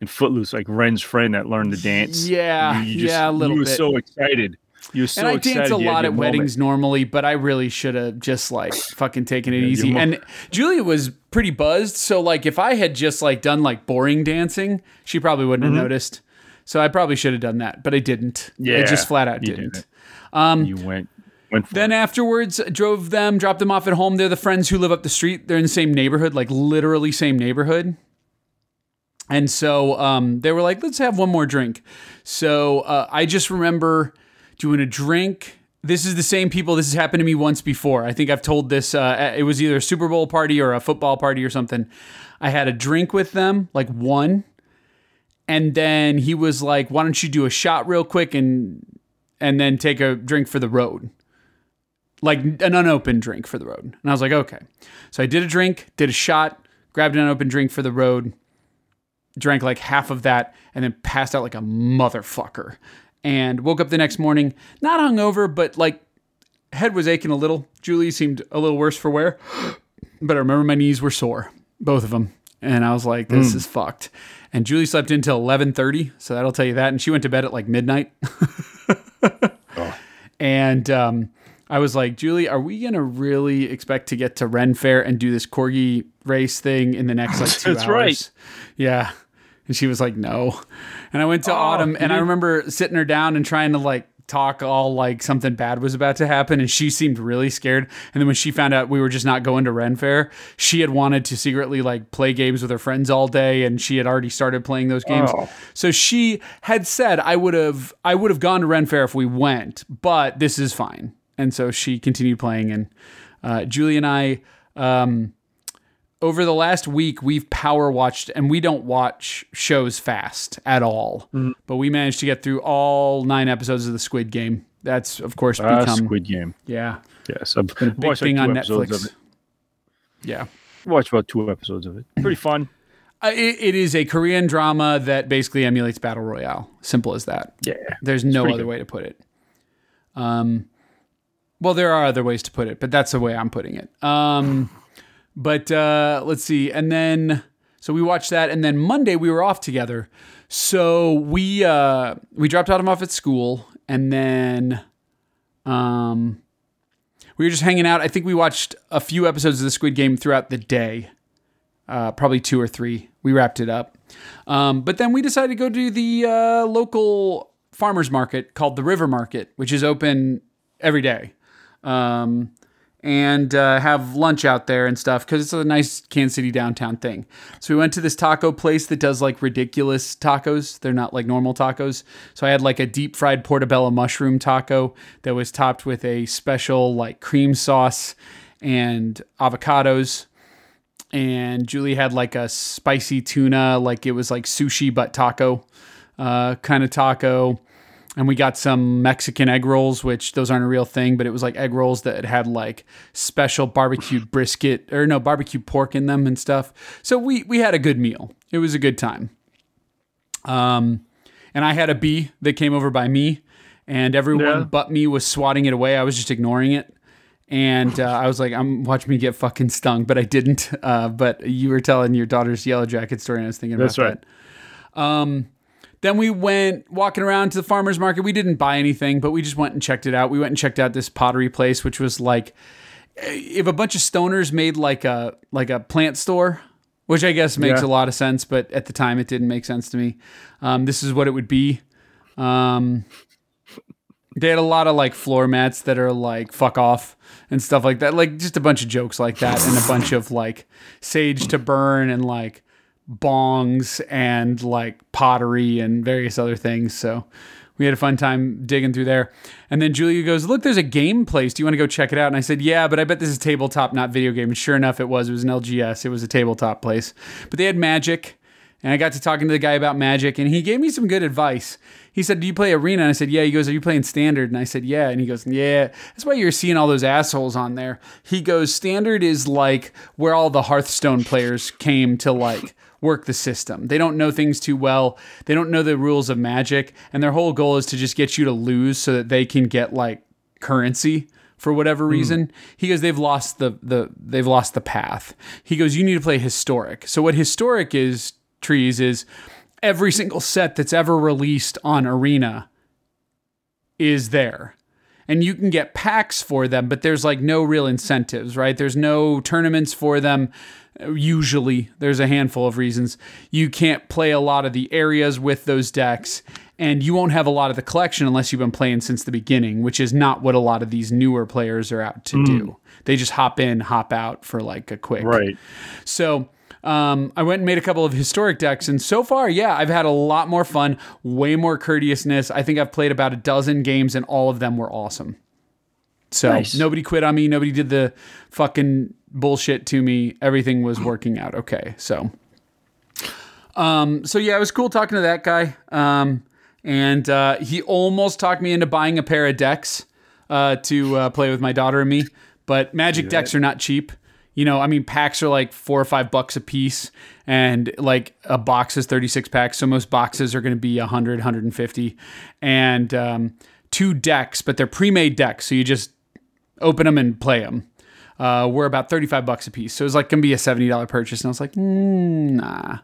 in Footloose, like Ren's friend that learned to dance. Yeah, yeah, a little You were bit. so excited. You were so and I dance a lot at moment. weddings normally, but I really should have just like fucking taken it your easy. And Julia was pretty buzzed, so like if I had just like done like boring dancing, she probably wouldn't have noticed. So I probably should have done that, but I didn't. I Mm-hmm. Yeah, just flat out didn't. didn't. you went went Then it. afterwards, drove them, dropped them off at home. They're the friends who live up the street. They're in the same neighborhood, like literally same neighborhood. And so um, they were like, let's have one more drink. So uh, I just remember doing a drink. This is the same people. This has happened to me once before. I think I've told this. Uh, it was either a Super Bowl party or a football party or something. I had a drink with them, like one. And then he was like, why don't you do a shot real quick and and then take a drink for the road? like an unopened drink for the road. And I was like, okay. So I did a drink, did a shot, grabbed an unopened drink for the road, drank like half of that, and then passed out like a motherfucker. And woke up the next morning, not hungover, but like head was aching a little. Julie seemed a little worse for wear. But I remember my knees were sore, both of them. And I was like, this is fucked. And Julie slept until 11:30, so that'll tell you that. And she went to bed at like midnight. And um, I was like, Julie, are we gonna really expect to get to Ren Fair and do this corgi race thing in the next like two That's hours? right. Yeah. And she was like, no. And I went to Autumn, and I remember sitting her down and trying to like talk all like something bad was about to happen and she seemed really scared and then when she found out we were just not going to ren fair she had wanted to secretly like play games with her friends all day and she had already started playing those games Oh. so she had said i would have i would have gone to ren fair if we went but this is fine and so she continued playing and uh, julie and i um, over the last week we've power watched and we don't watch shows fast at all but we managed to get through all nine episodes of the squid game that's of course Ah, become Squid Game. yeah Yes, I've big watched like thing two on episodes of netflix it. yeah Watched about two episodes of it. Pretty fun. Uh, it, it is a korean drama that basically emulates battle royale simple as that Yeah. there's no other good. way to put it um well there are other ways to put it but that's the way i'm putting it um but uh let's see and then so we watched that and then monday we were off together so we uh we dropped Autumn off at school and then um we were just hanging out i think we watched a few episodes of the squid game throughout the day uh, probably two or three. We wrapped it up. Um, but then we decided to go to the uh, local farmers market called the River Market, which is open every day, um, and uh, have lunch out there and stuff because it's a nice Kansas City downtown thing. So we went to this taco place that does like ridiculous tacos. They're not like normal tacos. So I had like a deep fried portobello mushroom taco that was topped with a special like cream sauce and avocados and Julie had like a spicy tuna, like it was like sushi but taco uh, kind of taco. And we got some Mexican egg rolls, which those aren't a real thing, but it was like egg rolls that had like special barbecued brisket or no barbecue pork in them and stuff. So we we had a good meal. It was a good time. Um, and I had a bee that came over by me, and everyone Yeah. but me was swatting it away. I was just ignoring it. And uh, I was like, I'm watching me get fucking stung, but I didn't. Uh, but you were telling your daughter's yellow jacket story, and I was thinking That's about right. that. Um, then we went walking around to the farmer's market. We didn't buy anything, but we just went and checked it out. We went and checked out this pottery place, which was like if a bunch of stoners made like a like a plant store, which I guess makes Yeah. a lot of sense, but at the time it didn't make sense to me. Um, this is what it would be. Um, they had a lot of like floor mats that are like fuck off and stuff like that. Like just a bunch of jokes like that and a bunch of like sage to burn and like bongs and like pottery and various other things. So we had a fun time digging through there. And then Julia goes, Look, there's a game place. Do you want to go check it out? And I said, Yeah, but I bet this is tabletop, not video game. And sure enough, it was. It was an LGS. It was a tabletop place. But they had magic. And I got to talking to the guy about magic, and he gave me some good advice. He said, Do you play arena? And I said, Yeah. He goes, Are you playing standard? And I said, Yeah. And he goes, Yeah. That's why you're seeing all those assholes on there. He goes, Standard is like where all the Hearthstone players came to like work the system. They don't know things too well. They don't know the rules of magic. And their whole goal is to just get you to lose so that they can get like currency for whatever hmm. reason. He goes, they've lost the the they've lost the path. He goes, you need to play historic. So what historic is trees is every single set that's ever released on Arena is there. And you can get packs for them, but there's like no real incentives, right? There's no tournaments for them. Usually, there's a handful of reasons. You can't play a lot of the areas with those decks, and you won't have a lot of the collection unless you've been playing since the beginning, which is not what a lot of these newer players are out to do. They just hop in, hop out for like a quick. Right. So um, I went and made a couple of historic decks, and so far, yeah, I've had a lot more fun, way more courteousness. I think I've played about a dozen games, and all of them were awesome. So Nice. nobody quit on me. Nobody did the fucking bullshit to me. Everything was working out okay. So, um, so yeah, it was cool talking to that guy. Um, and uh, he almost talked me into buying a pair of decks uh, to uh, play with my daughter and me. But Magic decks are not cheap. You know, I mean, packs are like four or five bucks a piece, and like a box is 36 packs. So most boxes are going to be 100, 150. And um, two decks, but they're pre made decks. So you just open them and play them. Uh, were about 35 bucks a piece. So it was like going to be a $70 purchase. And I was like, mm, nah.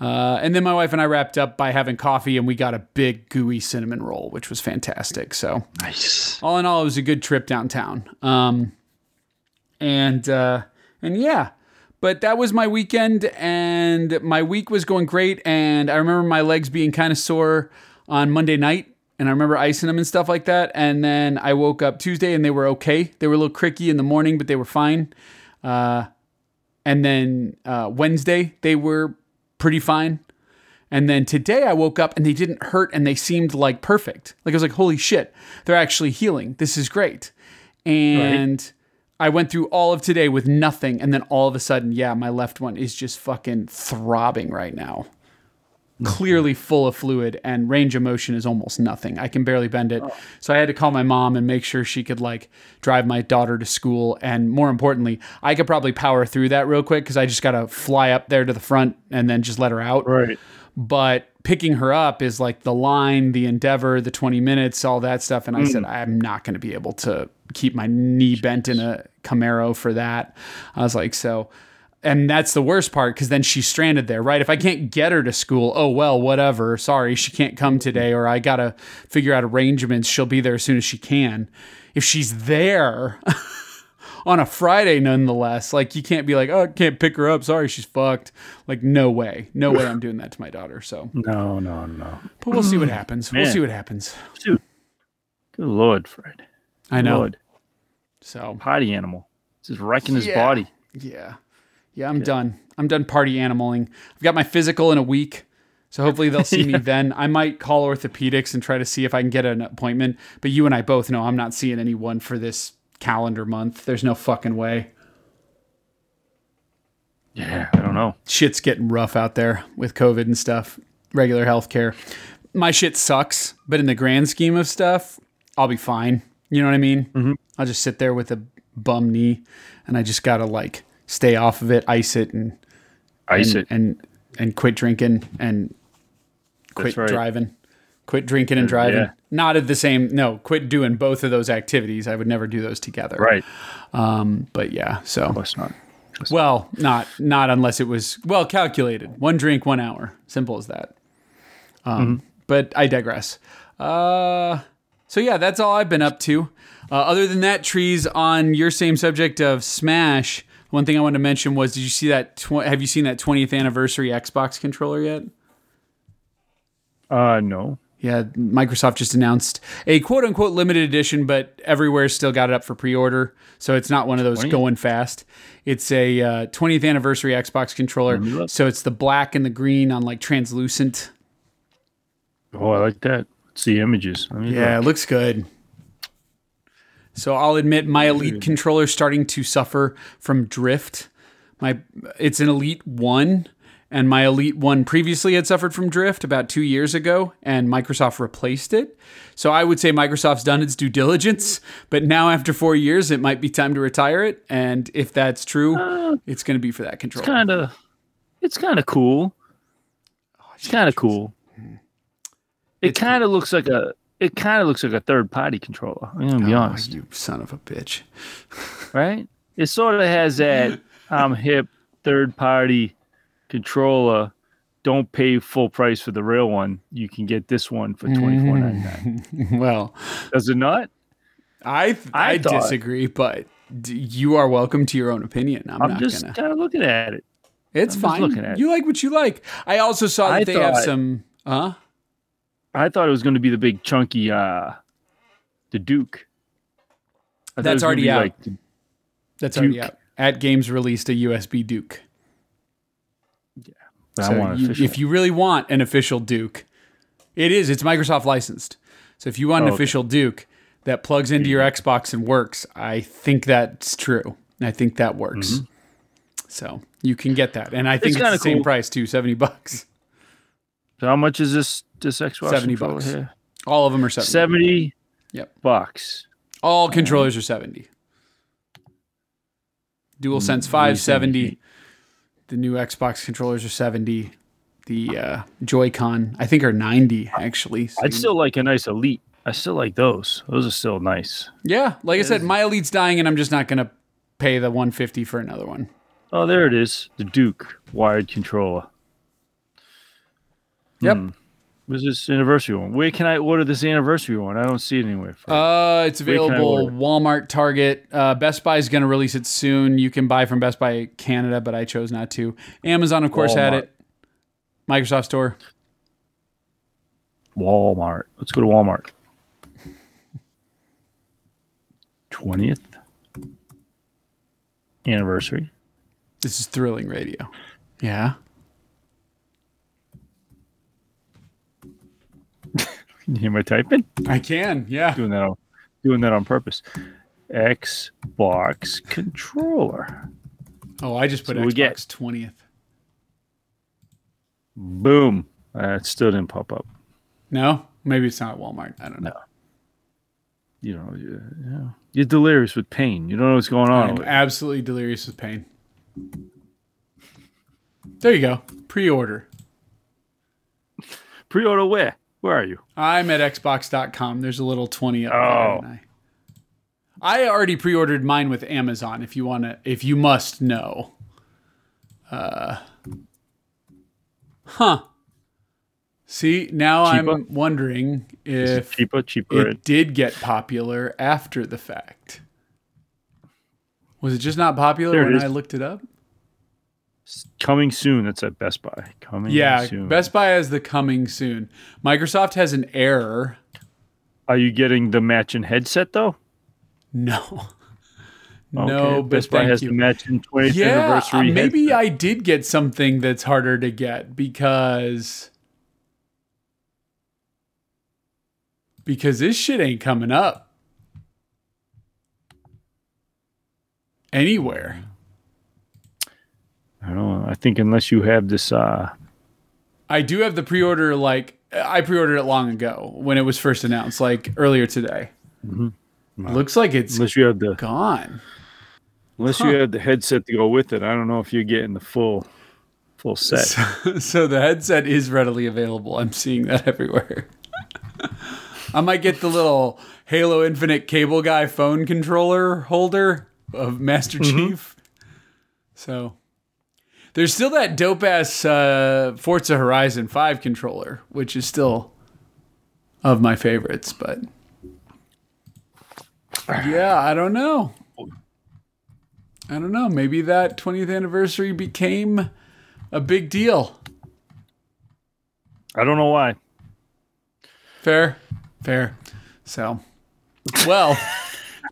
Uh, and then my wife and I wrapped up by having coffee and we got a big gooey cinnamon roll, which was fantastic. So Nice. all in all, it was a good trip downtown. Um, and uh, and yeah, but that was my weekend, and my week was going great. And I remember my legs being kind of sore on Monday night and I remember icing them and stuff like that. And then I woke up Tuesday and they were okay. They were a little cricky in the morning, but they were fine. Uh, and then uh, Wednesday they were pretty fine. And then today I woke up and they didn't hurt and they seemed like perfect. Like I was like, holy shit, they're actually healing. This is great. And I went through all of today with nothing. And then all of a sudden, yeah, my left one is just fucking throbbing right now. Clearly full of fluid and range of motion is almost nothing. I can barely bend it. So I had to call my mom and make sure she could like drive my daughter to school. And more importantly, I could probably power through that real quick because I just got to fly up there to the front and then just let her out Right. but picking her up is like the line, the endeavor, the 20 minutes, all that stuff. And I said, mm. I'm not going to be able to keep my knee bent in a Camaro for that. I was like, so, and that's the worst part because then she's stranded there, right? If I can't get her to school, oh, well, whatever. Sorry, she can't come today, or I got to figure out arrangements. She'll be there as soon as she can. If she's there, on a Friday, nonetheless. Like you can't be like, oh, I can't pick her up. Sorry, she's fucked. Like no way, no way, I'm doing that to my daughter. So, No, no, no. but we'll see what hmm. happens. We'll see what happens. Dude. Good lord, Fred. I know. Lord. So Party animal. Just wrecking his Yeah. body. yeah, yeah, I'm done. I'm done party animaling. I've got my physical in a week. So hopefully they'll see me then. I might call orthopedics and try to see if I can get an appointment. But you and I both know I'm not seeing anyone for this calendar month. There's no fucking way. Yeah, I don't know. shit's getting rough out there with COVID and stuff, regular healthcare. My shit sucks, but in the grand scheme of stuff, I'll be fine. You know what I mean? Mm-hmm. I'll just sit there with a bum knee and I just got to like stay off of it, ice it and Ice and, it. and and quit drinking and quit right. driving. Quit drinking and driving. yeah. Not at the same no, quit doing both of those activities. I would never do those together. Right. Um but yeah, so Of course not. well, not not unless it was well calculated. One drink, one hour. Simple as that. Um, But I digress. Uh, so yeah, that's all I've been up to. Uh, other than that, trees on your same subject of Smash. One thing I wanted to mention was, did you see that? Tw- have you seen that 20th anniversary Xbox controller yet? Uh no. Yeah, Microsoft just announced a quote unquote limited edition, but everywhere still got it up for pre order. So it's not one of those 20? going fast. It's a uh, 20th anniversary Xbox controller. So it's the black and the green on like translucent. Oh, I like that. Let's see images. Yeah, it looks good. So I'll admit my mm-hmm. Elite controller is starting to suffer from drift. My it's an Elite 1 and my Elite 1 previously had suffered from drift about 2 years ago and Microsoft replaced it. So I would say Microsoft's done its due diligence, but now after 4 years it might be time to retire it and if that's true, uh, it's going to be for that controller. kind of it's kind of cool. Oh, it's kind of cool. Hmm. It kind of looks like a it kind of looks like a third party controller. I'm gonna be Oh, honest, you son of a bitch. right? It sort of has that I'm hip third party controller. Don't pay full price for the real one. You can get this one for twenty four ninety nine. Well, Does it not? I I, I thought- disagree, but d- you are welcome to your own opinion. I'm, I'm not just gonna. kind of looking at it. It's I'm fine. at it. you like what you like. I also saw that I they have some. Huh? I thought it was going to be the big chunky, uh, the Duke. I That's already out. Like That's already out. At Games released a USB Duke. but So I want you- if you really want an official Duke, it is. It's Microsoft licensed. So if you want an Oh, okay. official Duke that plugs into your Xbox and works, I think that's true. I think that works. So you can get that, and I think it's, kinda the same price too, seventy bucks. So how much is this this Xbox 70 controller bucks. here? All of them are seventy. Seventy. Yep. Bucks. All controllers are 70. DualSense 5 70. The new Xbox controllers are 70. The uh, Joy-Con I think are 90 actually. So I'd still like a nice Elite. I still like those. Those are still nice. Yeah, like I said, my Elite's dying and I'm just not going to pay the 150 for another one. Oh, there it is. The Duke wired controller. Yep. Hmm. Where's this anniversary one? Where can I order this anniversary one? I don't see it anywhere. Uh, it's Where can I available? Walmart, Target. Uh, Best Buy is going to release it soon. You can buy from Best Buy Canada, but I chose not to. Amazon, of course, had Walmart. it. Microsoft Store. Walmart. Let's go to Walmart. 20th anniversary. This is thrilling radio. Yeah. Can you hear my typing? I can. Yeah. Doing that on, doing that on purpose. Xbox controller. Oh, I just put So Xbox 20th. Boom. Uh, it still didn't pop up. No? Maybe it's not Walmart. I don't know. You know, you, you know, you're delirious with pain. You don't know what's going on. I'm absolutely delirious with pain. There you go. Pre-order. Pre-order where? Where are you? I'm at xbox.com. There's a little 20 up Oh. there. I, I already pre-ordered mine with Amazon if you want to if you must know. Uh Huh. See, now Cheaper? I'm wondering if cheaper, cheaper. it did get popular after the fact. Was it just not popular There when. I looked it up? Coming soon. That's at Best Buy. Coming Yeah, soon. Best Buy has the coming soon. Microsoft has an error. Are you getting the matching headset though? No. Okay, No, Best Buy has you. the matching 20th yeah, uh, anniversary. maybe headset. I did get something that's harder to get because because this shit ain't coming up anywhere. I don't know. I think unless you have this, uh, I do have the pre-order like I pre-ordered it long ago when it was first announced, like earlier today. Looks like it's unless you have the, gone. unless Huh. you have the headset to go with it, I don't know if you're getting the full, full set. So, so the headset is readily available. I'm seeing that everywhere. I might get the little Halo Infinite cable guy phone controller holder of Master Chief. So there's still that dope ass uh, Forza Horizon 5 controller, which is still of my favorites, but yeah, I don't know. I don't know. Maybe that 20th anniversary became a big deal. I don't know why. Fair, fair. So, well,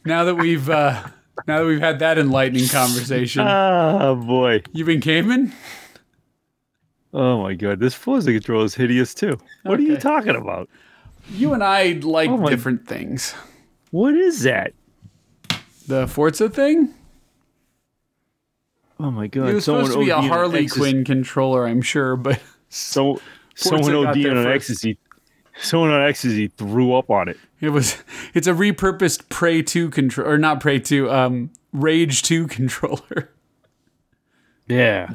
now that we've uh, now that we've had that enlightening conversation, Ah, boy. you've been gaming. Oh my god, this Forza controller is hideous too. What are you talking about? You and I like Oh different things. What is that? The Forza thing. Oh my god! It was supposed to be a OD'd on Harley. Quinn controller, I'm sure, but So Forza someone OD on first. ecstasy. Someone on ecstasy threw up on it. it was it's a repurposed Prey 2 control or not Prey 2, um Rage 2 controller. Yeah,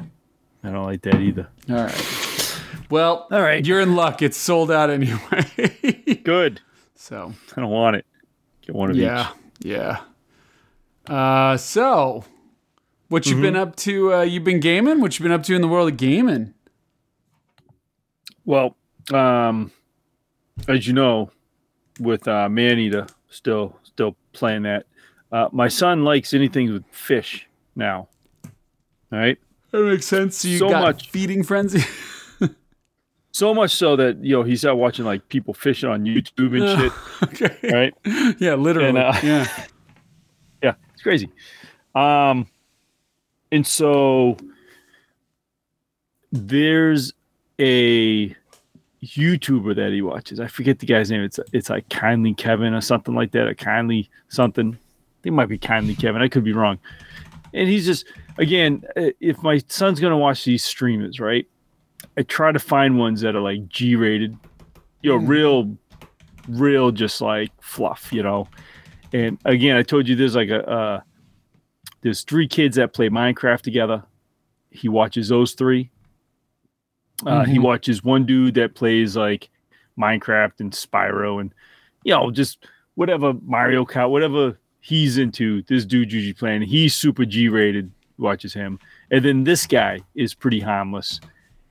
I don't like that either. All right. Well, All right. You're in luck. It's sold out anyway. Good. so, I don't want it. Get one of Yeah, each. yeah. Uh, so what you Mm-hmm. been up to? Uh, you've been gaming? What you've been up to in the world of gaming? Well, um, as you know, with uh, Maneater still still playing that. Uh, my son likes anything with fish now. All right. That makes sense. You So got much. feeding frenzy. So much so that you know he's out watching like people fishing on YouTube and shit. okay. Right. Yeah, literally. And, uh, yeah. Yeah, it's crazy. Um, and so there's a YouTuber that he watches. I forget the guy's name. It's it's like Kindly Kevin or something like that, or Kindly something. I think it might be Kindly Kevin. I could be wrong. And he's just again, uh, if my son's gonna watch these streamers, right? I try to find ones that are like G rated, you know, real, real, just like fluff, you know. And again, I told you there's like a uh, there's three kids that play Minecraft together. He watches those three. Uh, He Mhm. watches one dude that plays like Minecraft and Spyro and you know just whatever Mario Kart, whatever he's into. This dude usually playing. He's super G rated. Watches him, and then this guy is pretty harmless,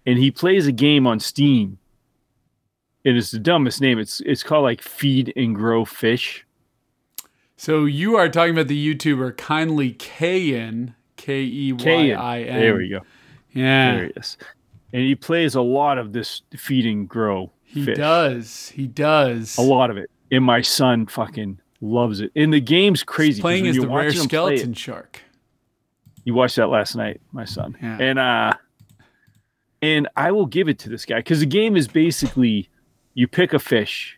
and he plays a game on Steam. And it's the dumbest name. It's it's called like Feed and Grow Fish. So you are talking about the YouTuber Kindly Keyin, K E Y I N. There we go. Yeah. There he is. And he plays a lot of this feed and grow. He fish. does. He does. a lot of it. And my son fucking loves it. And the game's crazy. 'cause Playing as the rare play it- skeleton shark. You watched that last night, my son. Yeah. And uh and I will give it to this guy because the game is basically you pick a fish,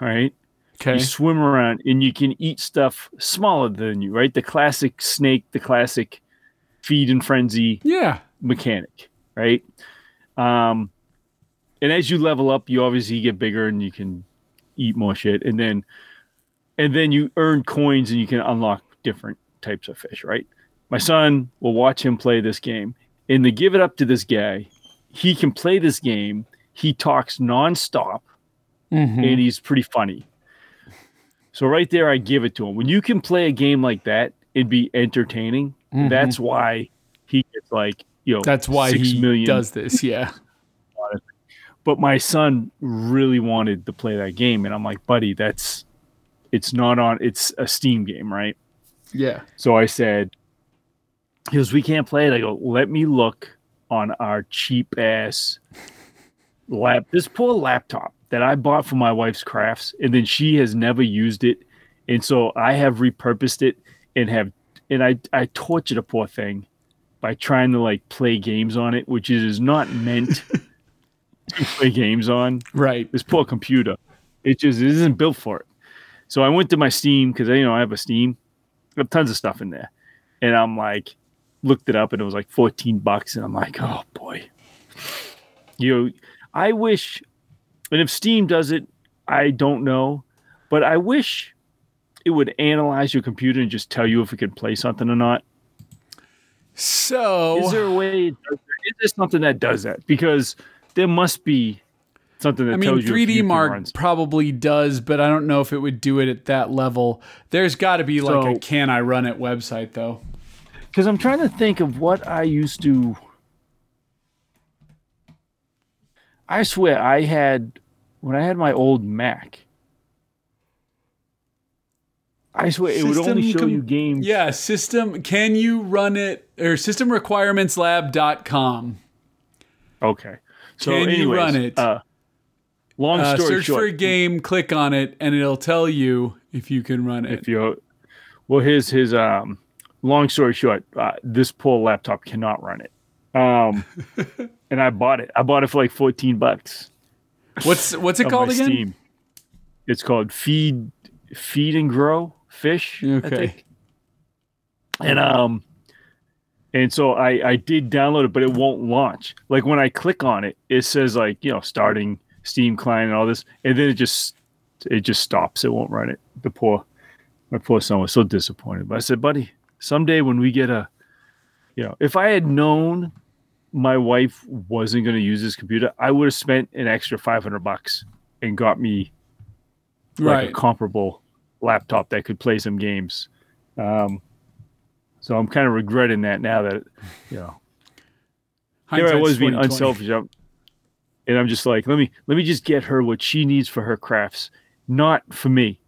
right? Okay. You swim around and you can eat stuff smaller than you, right? The classic snake, the classic feed and frenzy Yeah. mechanic, right? Um and as you level up, you obviously get bigger and you can eat more shit. And then and then you earn coins and you can unlock different types of fish, right? My son will watch him play this game. And to give it up to this guy, he can play this game. He talks nonstop Mhm. and he's pretty funny. So right there, I give it to him. When you can play a game like that and be entertaining, Mhm. that's why he gets like you know That's why he million does this. Yeah. but my son really wanted to play that game and i'm like buddy that's it's not on it's a steam game right Yeah. so i said he goes we can't play it i go let me look on our cheap ass lap this poor laptop that i bought for my wife's crafts and then she has never used it and so i have repurposed it and have and i i tortured a poor thing by trying to like play games on it which is not meant to play games on Right. this poor computer. It just it isn't built for it. So I went to my Steam because you know I have a Steam. I have tons of stuff in there, and I'm like, looked it up and it was like 14 bucks, and I'm like, oh boy. You know, I wish, and if Steam does it, I don't know, but I wish it would analyze your computer and just tell you if it can play something or not. So Is there a way? Is there something that does that? Because there must be something that I mean, tells you. if 3D you can Mark run probably does, but I don't know if it would do it at that level. There's got to be like a "Can I run it?" website though. because I'm trying to think of what I used to. I swear I had when I had my old Mac. I swear it would only show com- you games. Yeah, system. Can you run it or systemrequirementslab.com? Okay. So Can you run it? Uh, long Uh, story search short, for a game, click on it, and it'll tell you if you can run it. if you well his his um long story short uh, this poor laptop cannot run it um and i bought it i bought it for like 14 bucks What's what's it called again? Steam. it's called feed feed and grow fish Okay. and um and so i i did download it but it won't launch. Like when i click on it it says like you know starting steam client and all this and then it just it just stops. It won't run it. The poor my poor son was so disappointed. But i said buddy someday when we get a you know if i had known my wife wasn't going to use this computer i would have spent an extra 500 bucks and got me like Right. a comparable laptop that could play some games. Um so i'm kind of regretting that now that you know here I was being unselfish. I'm, and I'm just like, let me let me just get her what she needs for her crafts, not for me.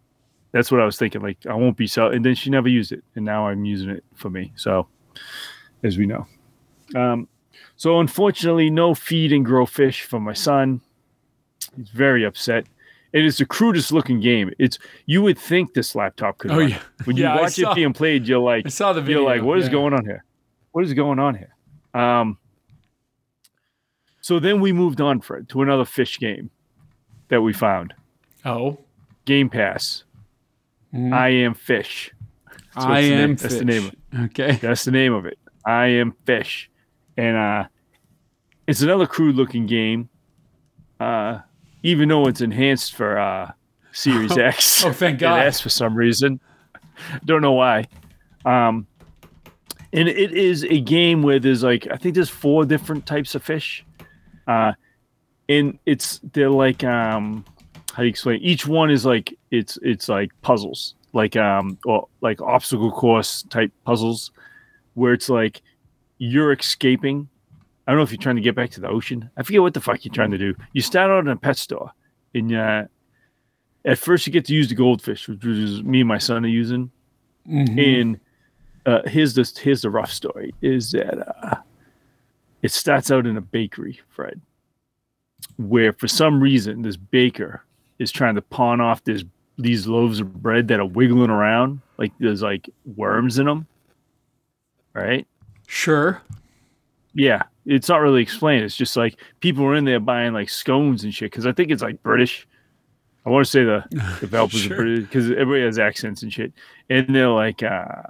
That's what I was thinking. Like I won't be so. And then she never used it, and now I'm using it for me. So, as we know, um, so unfortunately, no feed and grow fish for my son. He's very upset. It is the crudest looking game. It's you would think this laptop could. Oh run. yeah. When you Yeah, watch saw- it being played, you're like, I saw the video. you're like, what is yeah. going on here? What is going on here? Um, so then we moved on, Fred, to another fish game that we found. Oh, Game Pass. Mm. I am fish. That's I am. name- That's the name. Of, fish. Okay. that's the name of it. I am fish, and uh, it's another crude looking game. Uh, even though it's enhanced for uh, Series X. Oh, thank God. has for some reason. Don't know why. Um, and it is a game where there's like I think there's four different types of fish, uh, and it's they're like um, how do you explain? Each one is like it's it's like puzzles, like um or like obstacle course type puzzles, where it's like you're escaping. I don't know if you're trying to get back to the ocean. I forget what the fuck you're trying to do. You start out in a pet store, and uh, at first you get to use the goldfish, which is me and my son are using. Mhm. And uh, here's the here's the rough story: is that uh, it starts out in a bakery, Fred, where for some reason this baker is trying to pawn off this these loaves of bread that are wiggling around like there's like worms in them right Sure. yeah it's not really explained. It's just like people are in there buying like scones and shit because i think it's like british. I want to say the developers Sure. are british because everybody has accents and shit. And they're like uh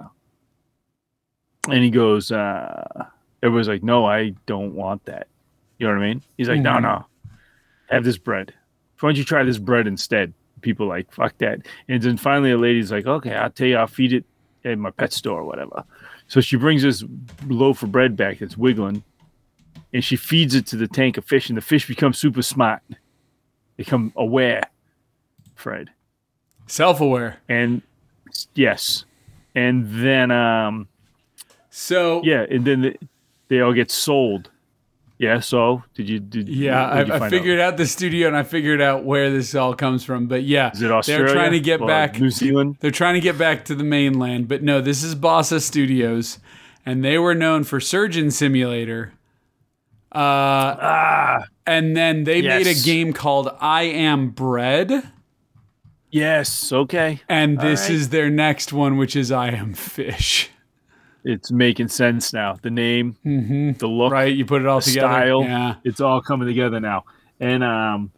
and he goes uh everybody's like no i don't want that. You know what i mean? He's like no Mhm. no. Have this bread. Why don't you try this bread instead? People are like fuck that. And then finally a lady's like okay i'll tell you i'll feed it at my pet store or whatever. So she brings this loaf of bread back that's wiggling and she feeds it to the tank of fish and the fish become super smart they become aware fred Self aware. and yes and then um So yeah and then they, they all get sold yeah so did you did Yeah, I, I figured out? the studio and I figured out where this all comes from. But yeah, Is it Australia? they're trying to get or back. New Zealand. They're trying to get back to the mainland. But no, this is Bossa Studios, and they were known for Surgeon Simulator. Uh, Ah, and then they made a game called I Am Bread, yes. Okay, and this right. is their next one, which is I Am Fish. it's making sense now. The name, the look, Right? You put it all the together. style. Yeah, It's all coming together now. And um,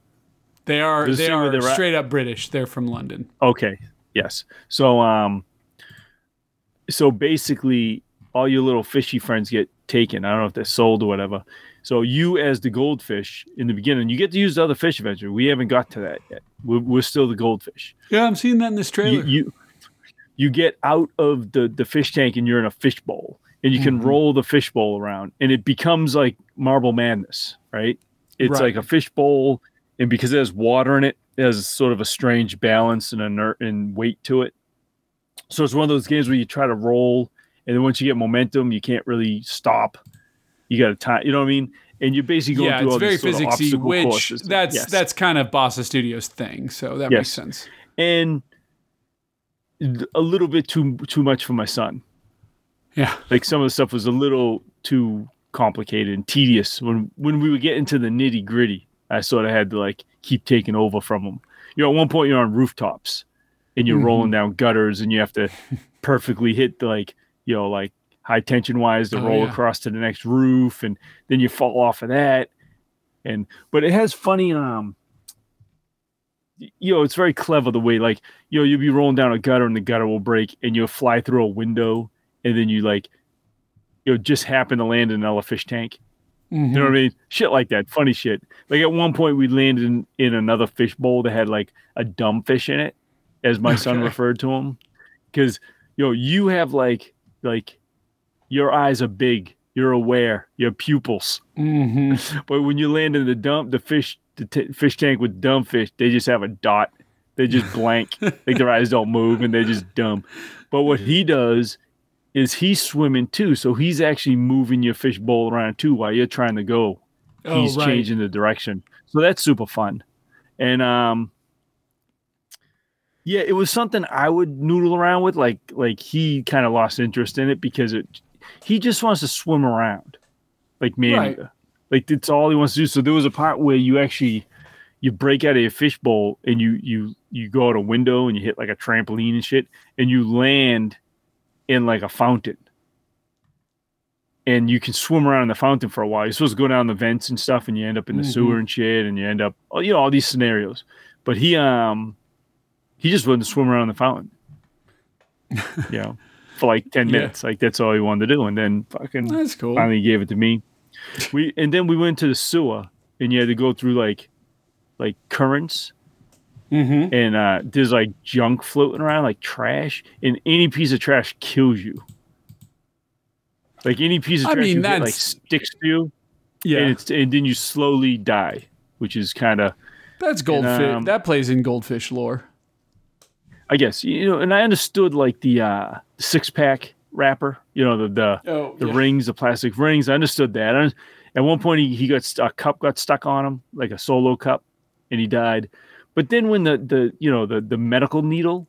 they are they are they're at- straight up British. They're from London. okay, yes. So um, so basically, all your little fishy friends get taken. I don't know if they're sold or whatever. So you, as the goldfish in the beginning, you get to use the other fish eventually. We haven't got to that yet. We're, we're still the goldfish. Yeah, I'm seeing that in this trailer. you, you you get out of the the fish tank and you're in a fish bowl and you can Mhm. roll the fish bowl around and it becomes like marble madness right it's Right. like a fish bowl and because it has water in it it has sort of a strange balance and inert and weight to it so it's one of those games where you try to roll and then once you get momentum you can't really stop you got to time you know what i mean and you're basically going yeah, through it's all very these sort of physicsy, obstacle which courses. that's Yes. that's kind of Bossa Studios thing. So that makes sense. and a little bit too too much for my son Yeah. like some of the stuff was a little too complicated and tedious when when we would get into the nitty gritty i sort of had to like keep taking over from them you know at one point you're on rooftops and you're Mhm. rolling down gutters and you have to perfectly hit the like you know like high tension wise to Oh, roll yeah. across to the next roof and then you fall off of that and but it has funny um you know it's very clever the way like you know you'll be rolling down a gutter and the gutter will break and you'll fly through a window and then you like you know just happen to land in another fish tank you know what I mean? Shit like that, funny shit. Like at one point, we landed in, in another fish bowl that had like a dumb fish in it, as my son referred to him, because you know you have like like your eyes are big, you're aware, your pupils, hmm but when you land in the dump, the fish the t- fish tank with dumb fish, they just have a dot. They just blank, like their eyes don't move, and they're just dumb. But what he does is he's swimming too, so he's actually moving your fish bowl around too while you're trying to go Oh, he's right. changing the direction. So that's super fun. And um yeah, it was something I would noodle around with. Like like he kind of lost interest in it because it he just wants to swim around. Like man. Right. Like that's all he wants to do. So there was a part where you actually you break out of your fishbowl and you you you go out a window and you hit like a trampoline and shit and you land in like a fountain and you can swim around in the fountain for a while. You're supposed to go down the vents and stuff, and you end up in the Mhm. sewer and shit, and you end up, oh, you know, all these scenarios. But he, um, he just wanted to swim around the fountain, you know, for like ten Yeah. minutes. Like that's all he wanted to do, and then fucking That's cool. finally he gave it to me. We and then we went to the sewer, and you had to go through like, like currents, hmm and uh, there's like junk floating around, like trash, and any piece of trash kills you. Like any piece of trash, I mean, hit, like sticks to you, Yeah, and it's and then you slowly die, which is kind of that's goldfish. um, that plays in goldfish lore. I guess you know. And I understood like the uh, six pack wrapper, you know, the the, Oh, the rings, the plastic rings. I understood that. I, at one point, he, he got a cup got stuck on him, like a solo cup, and he died. But then when the the you know the the medical needle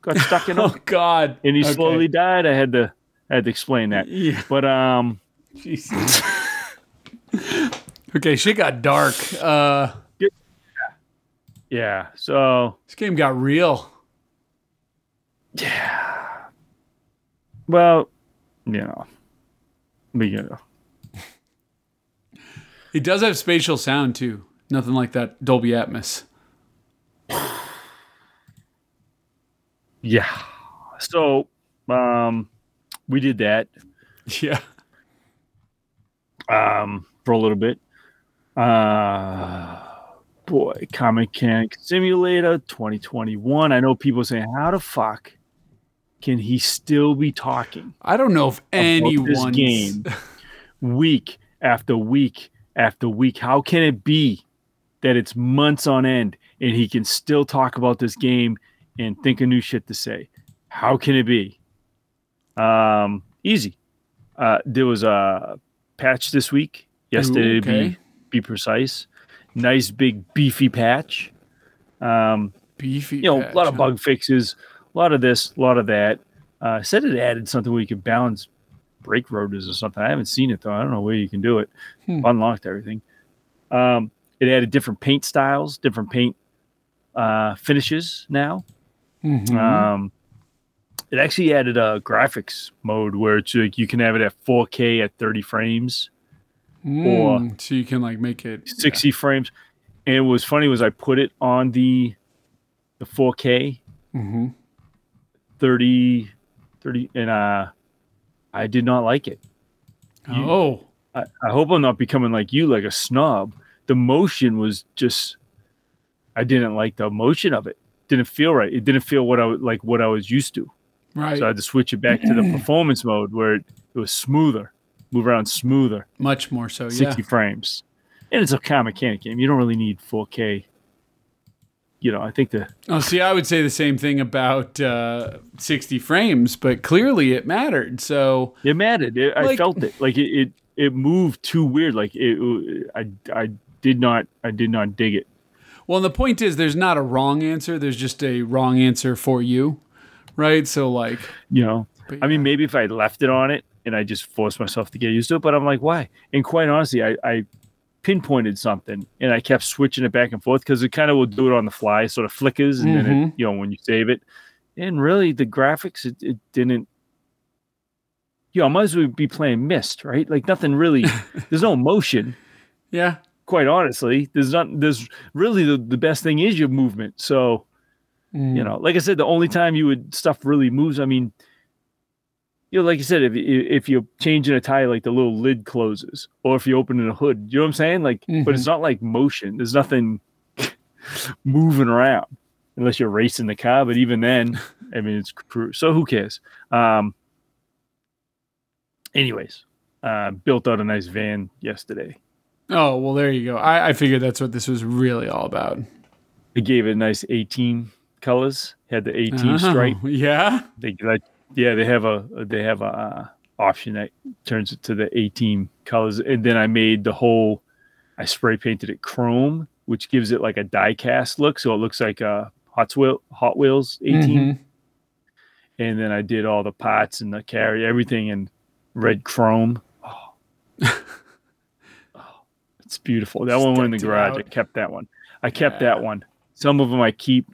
got stuck in him, Oh God! and he Okay. slowly died, I had to I had to explain that. Yeah. But um, Jesus. Okay, shit got dark. Uh, Yeah. So this game got real. Well, you know. But, you know. It does have spatial sound too. Nothing like that Dolby Atmos. Yeah. So um we did that Yeah. um for a little bit. Uh boy, Car Mechanic Simulator 2021. I know people saying, how the fuck can he still be talking I don't know if anyone game week after week after week? How can it be that it's months on end and he can still talk about this game and think of new shit to say? How can it be? Um, easy. Uh, there was a patch this week, yesterday to okay. be be precise. Nice big beefy patch. Um, beefy. you know, a lot of patch, bug fixes, a lot of this, a lot of that. Uh, said it added something where you could balance brake rotors or something. I haven't seen it though. I don't know where you can do it. Hmm. Unlocked everything. Um, it added different paint styles, different paint uh, finishes now. huh? Mhm. Um, it actually added a graphics mode where it's like you can have it at 4K at 30 frames, or- Mm, so you can like make it 60 frames. And it was funny was I put it on the the 4K hmm 30 30 and uh i did not like it. You- Oh, I, I hope i'm not becoming like you like a snob. The motion was just i didn't like the motion of it. Didn't feel right. It didn't feel what i like what i was used to. Right. so i had to switch it back to the performance mode where it, it was smoother move around smoother. Much more so. 60 Yeah. frames. And it's a car mechanic game. You don't really need 4k you know i think the Oh, see, I would say the same thing about uh, 60 frames, but clearly it mattered. So It mattered. It, I felt it. Like it, it, it moved too weird. Like it, I, I did not, I did not dig it. Well, and the point is, there's not a wrong answer. There's just a wrong answer for you, right? So, like, You know, but I mean, maybe if I left it on it and I just forced myself to get used to it, but I'm like, why? And quite honestly, I, I pinpointed something and I kept switching it back and forth because it kind of will do it on the fly, sort of flickers, and then Mm-hmm. it, you know when you save it. And really, the graphics, it, it didn't. You know, I might as well be playing Myst, right? Like nothing really. there's no motion. yeah, quite honestly there's not there's really the, the best thing is your movement so Mm. you know like i said the only time you would stuff really moves i mean you know like you said if, if you're changing a tire like the little lid closes or if you open a hood you know what i'm saying like but it's not like motion there's nothing moving around unless you're racing the car but even then i mean it's cru- so who cares um anyways uh built out a nice van yesterday Oh, well, there you go. I, I figured that's what this was really all about. They gave it a nice A-Team colors. Had the A-Team Oh, stripe. Yeah. They yeah, they have a they have a uh, option that turns it to the A-Team colors, and then I made the whole. I spray painted it chrome, which gives it like a die cast look, so it looks like a Hot Wheel Hot Wheels A-Team. Mhm. And then I did all the pots and the carry everything in red chrome. Oh. Oh, it's beautiful. That one went in the garage. I kept that one. I kept Yeah. that one. Some of them I keep,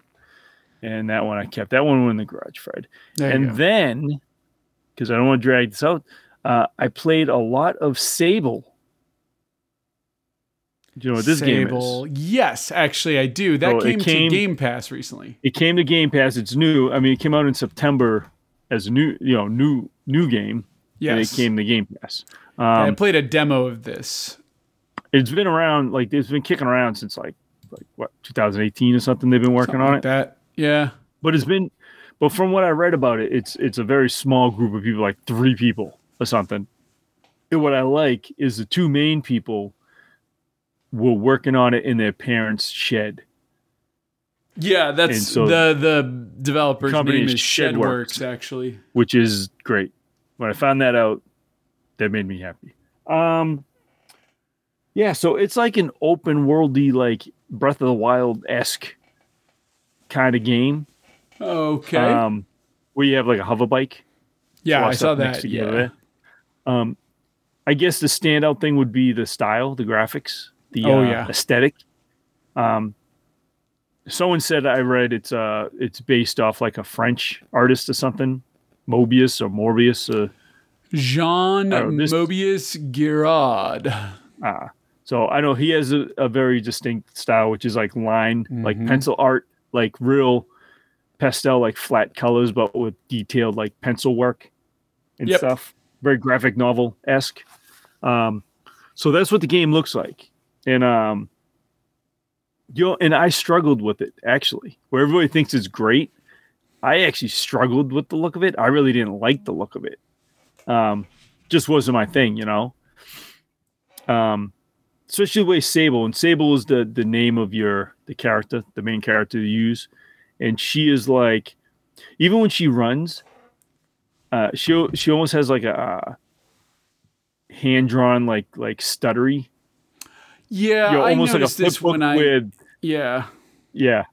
and that one I kept. That one went in the garage, Fred. There and then, because I don't want to drag this out, uh, I played a lot of Sable. Do you know what this Sable. game is? Yes, actually, I do. That it came, came- to Game Pass recently. It came to Game Pass. It's new. I mean, it came out in September as a new, you know, new new game, and it Yes. came to Game Pass. I Um, played a demo of this. it's been around like it's been kicking around since like like what 2018 or something. They've been working Something on like it. That. Yeah. but it's been but from what i read about it it's it's a very small group of people like three people or something and what i like is the two main people were working on it in their parents shed Yeah, that's so- the the developer's Company name is Shedworks. Actually. which is great when i found that out that made me happy um yeah so it's like an open worldy like breath of the wild-esque kind of game Okay. um where you have like a hover bike yeah, I saw that. Yeah. Um, I guess the standout thing would be the style, the graphics, the Oh, uh, yeah. aesthetic. Um, someone said I read it's uh it's based off like a French artist or something, Mobius or Morbius. Uh, Jean this- Mobius Girard. uh, so I know he has a, a very distinct style, which is like line, like Mhm. pencil art, like real pastel, like flat colors, but with detailed like pencil work and Yep. stuff. Very graphic novel esque. Um, so that's what the game looks like, and um, you know, and I struggled with it actually. Where everybody thinks it's great, I actually struggled with the look of it. I really didn't like the look of it. Um, just wasn't my thing, you know. Um, especially the way Sable and Sable is the the name of your the character, the main character you use, and she is like, even when she runs, uh, she she almost has like a hand drawn like like stuttery, Yeah, you know, I almost like a this when I with yeah. yeah,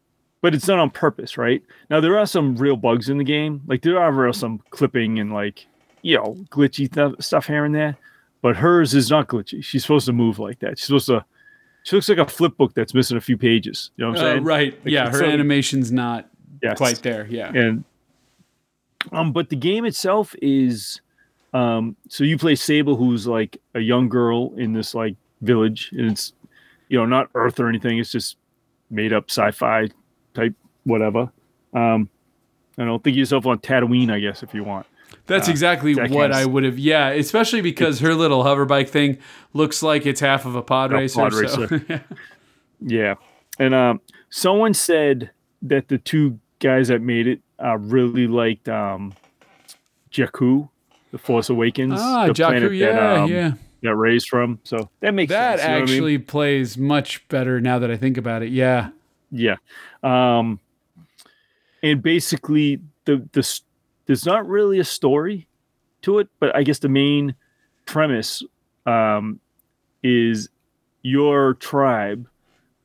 but it's not on purpose, right? Now there are some real bugs in the game, like there are real some clipping and like you know glitchy th- stuff here and there, but hers is not glitchy. She's supposed to move like that. She's supposed to. She looks like a flip book that's missing a few pages. You know what I'm Uh, saying? right. Like, yeah, her so- animation's not Yes. quite there. Yeah. and um but the game itself is um so you play sable who's like a young girl in this like village and it's you know not earth or anything it's just made up sci-fi type whatever um i don't think of yourself on tatooine i guess if you want That's uh, exactly Jackass. what I would have. Yeah, especially because her little hover bike thing looks like it's half of a pod A racer. pod so- racer. yeah and um someone said that the two guys that made it uh really liked um jakku the force awakens ah, the Jakku. planet Yeah, that, um, yeah. got raised from. So that makes That sense. you know I mean? actually plays much better now that I think about it. Yeah. yeah. Um, and basically, the the there's not really a story to it, but I guess the main premise um, is your tribe.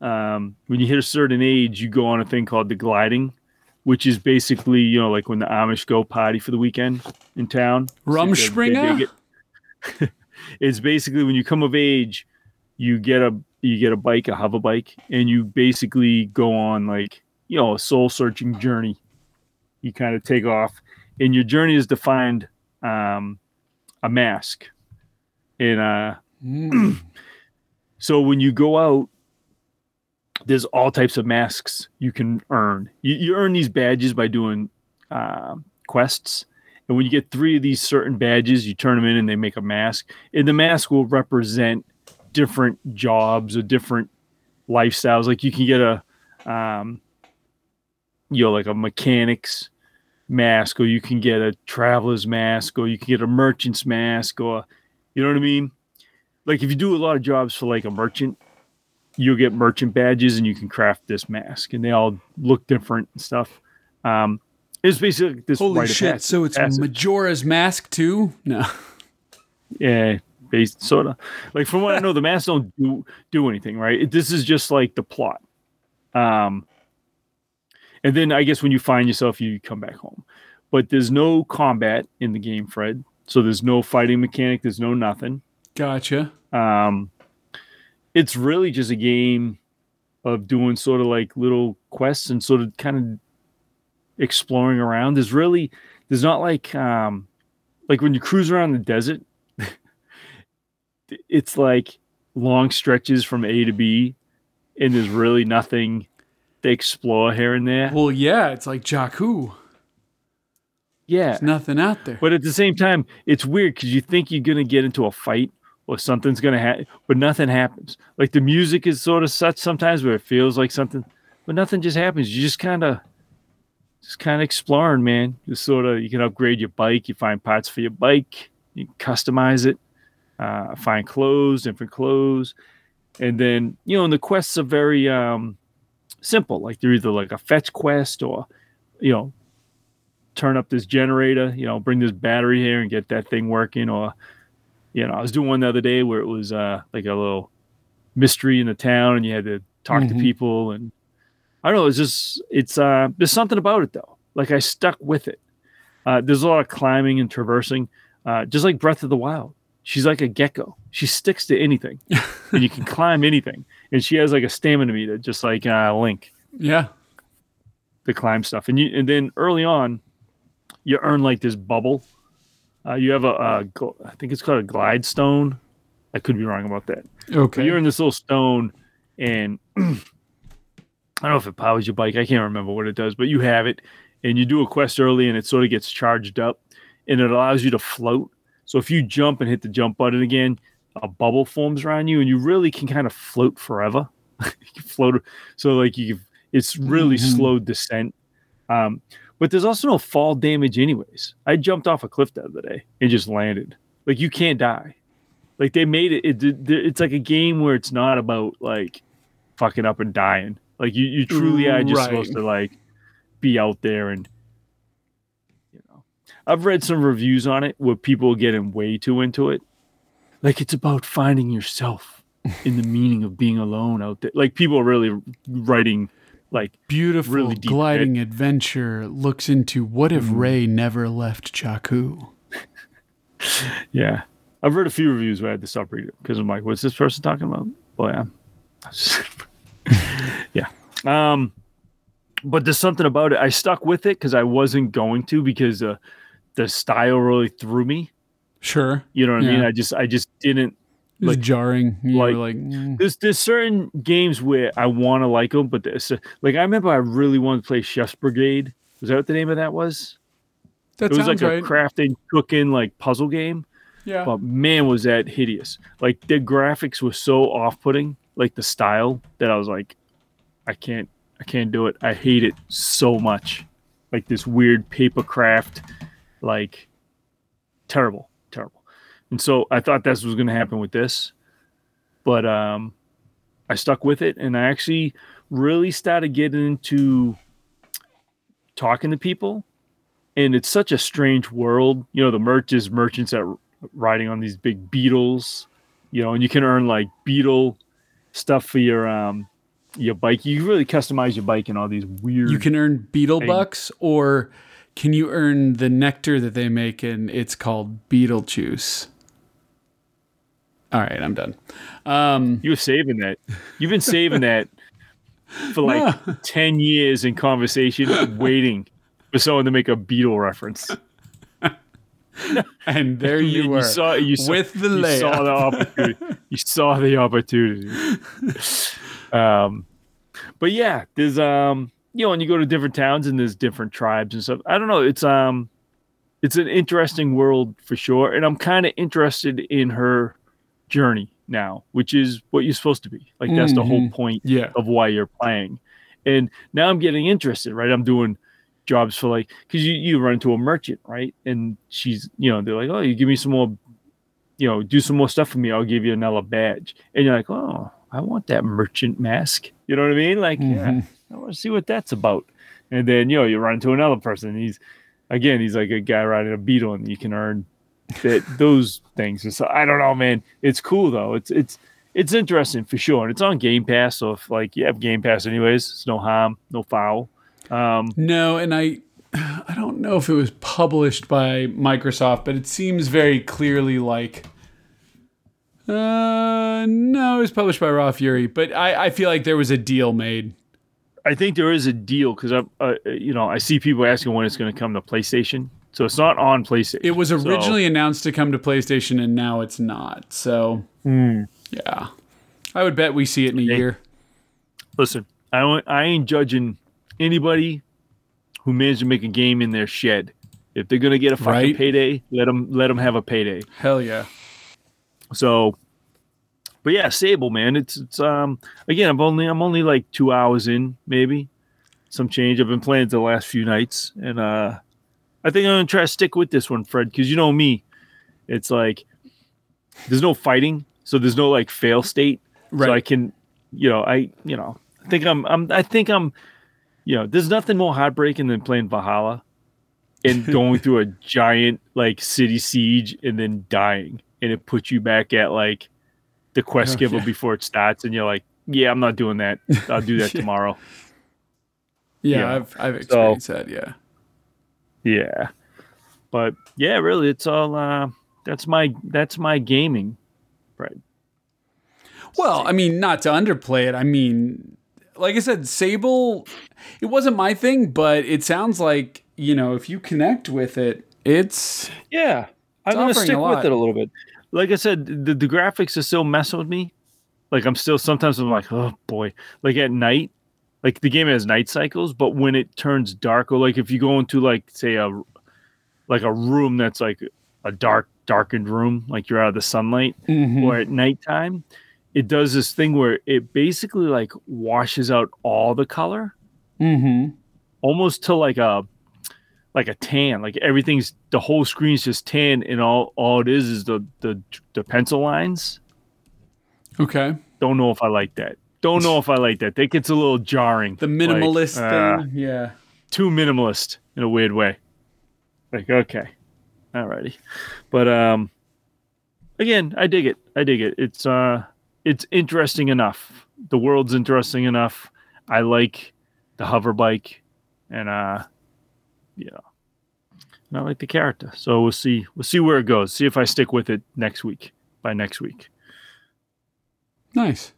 Um, when you hit a certain age, you go on a thing called the gliding, which is basically you know like when the Amish go party for the weekend in town. So they- they- they Rumspringa? it's basically when you come of age, you get a you get a bike, a hover bike, and you basically go on like you know a soul searching journey. You kind of take off, and your journey is to find um, a mask. And uh, Mm. so when you go out, there's all types of masks you can earn. You, you earn these badges by doing uh, quests. And when you get three of these certain badges, you turn them in and they make a mask. And the mask will represent different jobs or different lifestyles. Like you can get a, um, you know, like a mechanic's mask, or you can get a traveler's mask, or you can get a merchant's mask, or you know what I mean? Like if you do a lot of jobs for like a merchant, you'll get merchant badges and you can craft this mask, and they all look different and stuff. Um, it's basically this Holy shit. pass- So it's passage. Majora's Mask too? No. Yeah, based sort of like from what I know, the masks don't do do anything, right? It- This is just like the plot. Um, and then I guess when you find yourself, you come back home. But there's no combat in the game, Fred. So there's no fighting mechanic. There's no nothing. Gotcha. Um, it's really just a game of doing sort of like little quests and sort of kind of exploring around. There's really there's not like um like when you cruise around the desert, it's like long stretches from A to B, and there's really nothing to explore here and there. Well, yeah, it's like Jakku. Yeah, There's nothing out there. But at the same time, it's weird because you think you're gonna get into a fight or something's gonna happen, but nothing happens. Like the music is sort of such sometimes where it feels like something, but nothing just happens. You just kind of, just kind of exploring, man. Just sort of, you can upgrade your bike. You find parts for your bike. You can customize it. Uh, find clothes, different clothes, and then you know, and the quests are very um, simple. Like they're either like a fetch quest or, you know, turn up this generator, you know, bring this battery here and get that thing working. Or, you know, I was doing one the other day where it was uh, like a little mystery in the town and you had to talk to Mhm. people. And I don't know, it's just, it's, uh, there's something about it though. Like I stuck with it. Uh, there's a lot of climbing and traversing, uh, just like Breath of the Wild. she's like a gecko. She sticks to anything, and you can climb anything. And she has like a stamina meter, just like uh, Link, Yeah. to climb stuff. And you and then early on, you earn like this bubble. Uh, you have a, a gl- I think it's called a glide stone. I could be wrong about that. But Okay. you're in this little stone, and I don't know if it powers your bike. I can't remember what it does, but you have it, and you do a quest early, and it sort of gets charged up, and it allows you to float. So if you jump and hit the jump button again, a bubble forms around you, and you really can kind of float forever. you float, so like you, it's really Mhm. slow descent. Um, but there's also no fall damage, anyways. I jumped off a cliff the other day and just landed. Like you can't die. Like they made it, it. It's like a game where it's not about like fucking up and dying. Like you, you truly are just Right. supposed to like be out there and you know. I've read some reviews on it where people are getting way too into it. Like it's about finding yourself in the meaning of being alone out there. Like people are really writing like Beautiful really gliding adventure looks into what if Mhm. Rey never left Jakku? Yeah. I've read a few reviews where I had to stop reading because I'm like, what's this person talking about? Well, yeah. yeah. Um, but there's something about it. I stuck with it because I wasn't going to because uh, the style really threw me. Sure. You know what I mean? I just I just didn't. It was Like- jarring. You like- were like, mm. There's there's certain games where I want to like them, but there's, like I remember I really wanted to play Chef's Brigade. Was that what the name of that was? that it was like right. a crafting, cooking, like puzzle game. yeah. but man was that hideous like the graphics were so off-putting like the style that i was like i can't i can't do it i hate it so much like this weird paper craft like terrible and so i thought this was going to happen with this but um i stuck with it and i actually really started getting into talking to people and it's such a strange world you know the merch is merchants that riding on these big beetles, you know, and you can earn like beetle stuff for your um your bike. You really customize your bike and all these weird. You can earn beetle Hey. bucks, or can you earn the nectar that they make and it's called beetle juice? All right, I'm done. Um, You were saving that. You've been saving that for like ten years in conversation, waiting for someone to make a beetle reference. and there you, you were saw you saw, with the you saw the opportunity. you saw the opportunity. um, but yeah, there's um, you know, when you go to different towns and there's different tribes and stuff. I don't know. It's um, it's an interesting world for sure, and I'm kind of interested in her journey now, which is what you're supposed to be. Like that's the whole Mhm. point Yeah. of why you're playing. And now I'm getting interested, right? I'm doing jobs for like because you, you run into a merchant, right? And she's you know, they're like, Oh, you give me some more, you know, do some more stuff for me, I'll give you another badge. And you're like, Oh, I want that merchant mask. You know what I mean? Like, yeah, Mhm. I want to see what that's about. And then you know, you run into another person, he's again, he's like a guy riding a beetle, and you can earn that those things. And so I don't know, man. It's cool though. It's it's it's interesting for sure. And it's on Game Pass, so if like you have Game Pass anyways, it's no harm, no foul. Um No, and I I don't know if it was published by Microsoft, but it seems very clearly like uh no, it was published by Raw Fury, but I, I feel like there was a deal made. I think there is a deal because I, uh, you know, I see people asking when it's going to come to PlayStation. So it's not on PlayStation. It was So- originally announced to come to PlayStation and now it's not. So Hmm. yeah. I would bet we see it in a Hey. year. listen. I don't- I ain't judging anybody who managed to make a game in their shed. If they're going to get a fucking Right. payday, let them let them have a payday. Hell yeah. So, but yeah, Sable, man, it's it's um again, I'm only I'm only like two hours in, maybe some change. I've been playing it the last few nights, and uh I think I'm gonna try to stick with this one, Fred, because you know me, it's like there's no fighting, so there's no like fail state, Right. so I can, you know, I you know, I think I'm I'm I think I'm, you know, there's nothing more heartbreaking than playing Valhalla and going through a giant like city siege and then dying and it puts you back at like the quest Oh, giver yeah. before it starts and you're like yeah i'm not doing that i'll do that Yeah. tomorrow Yeah, Yeah. I've I've experienced that, yeah. Yeah but yeah really it's all uh that's my that's my gaming. Right. Well, I mean, not to underplay it. I mean, like I said, Sable, it wasn't my thing, but it sounds like you know if you connect with it, it's yeah. I'm gonna stick with it a little bit. Like I said, the, the graphics are still messing with me. Like I'm still sometimes I'm like, oh boy. Like at night, like the game has night cycles, but when it turns dark, or like if you go into like say a like a room that's like a dark darkened room, like you're out of the sunlight, Mhm. or at nighttime, it does this thing where it basically like washes out all the color Mhm. almost to like a like a tan like everything's the whole screen's just tan and all all it is is the the the pencil lines okay. don't know if i like that don't know if i like that. That gets a little jarring. The minimalist Like, uh, thing, yeah. too minimalist in a weird way. Like okay. Alrighty. But um again i dig it. I dig it. It's uh it's interesting enough. The world's interesting enough. I like the hover bike and uh yeah. and i like the character. So we'll see. We'll see where it goes. See if i stick with it next week by next week. Nice.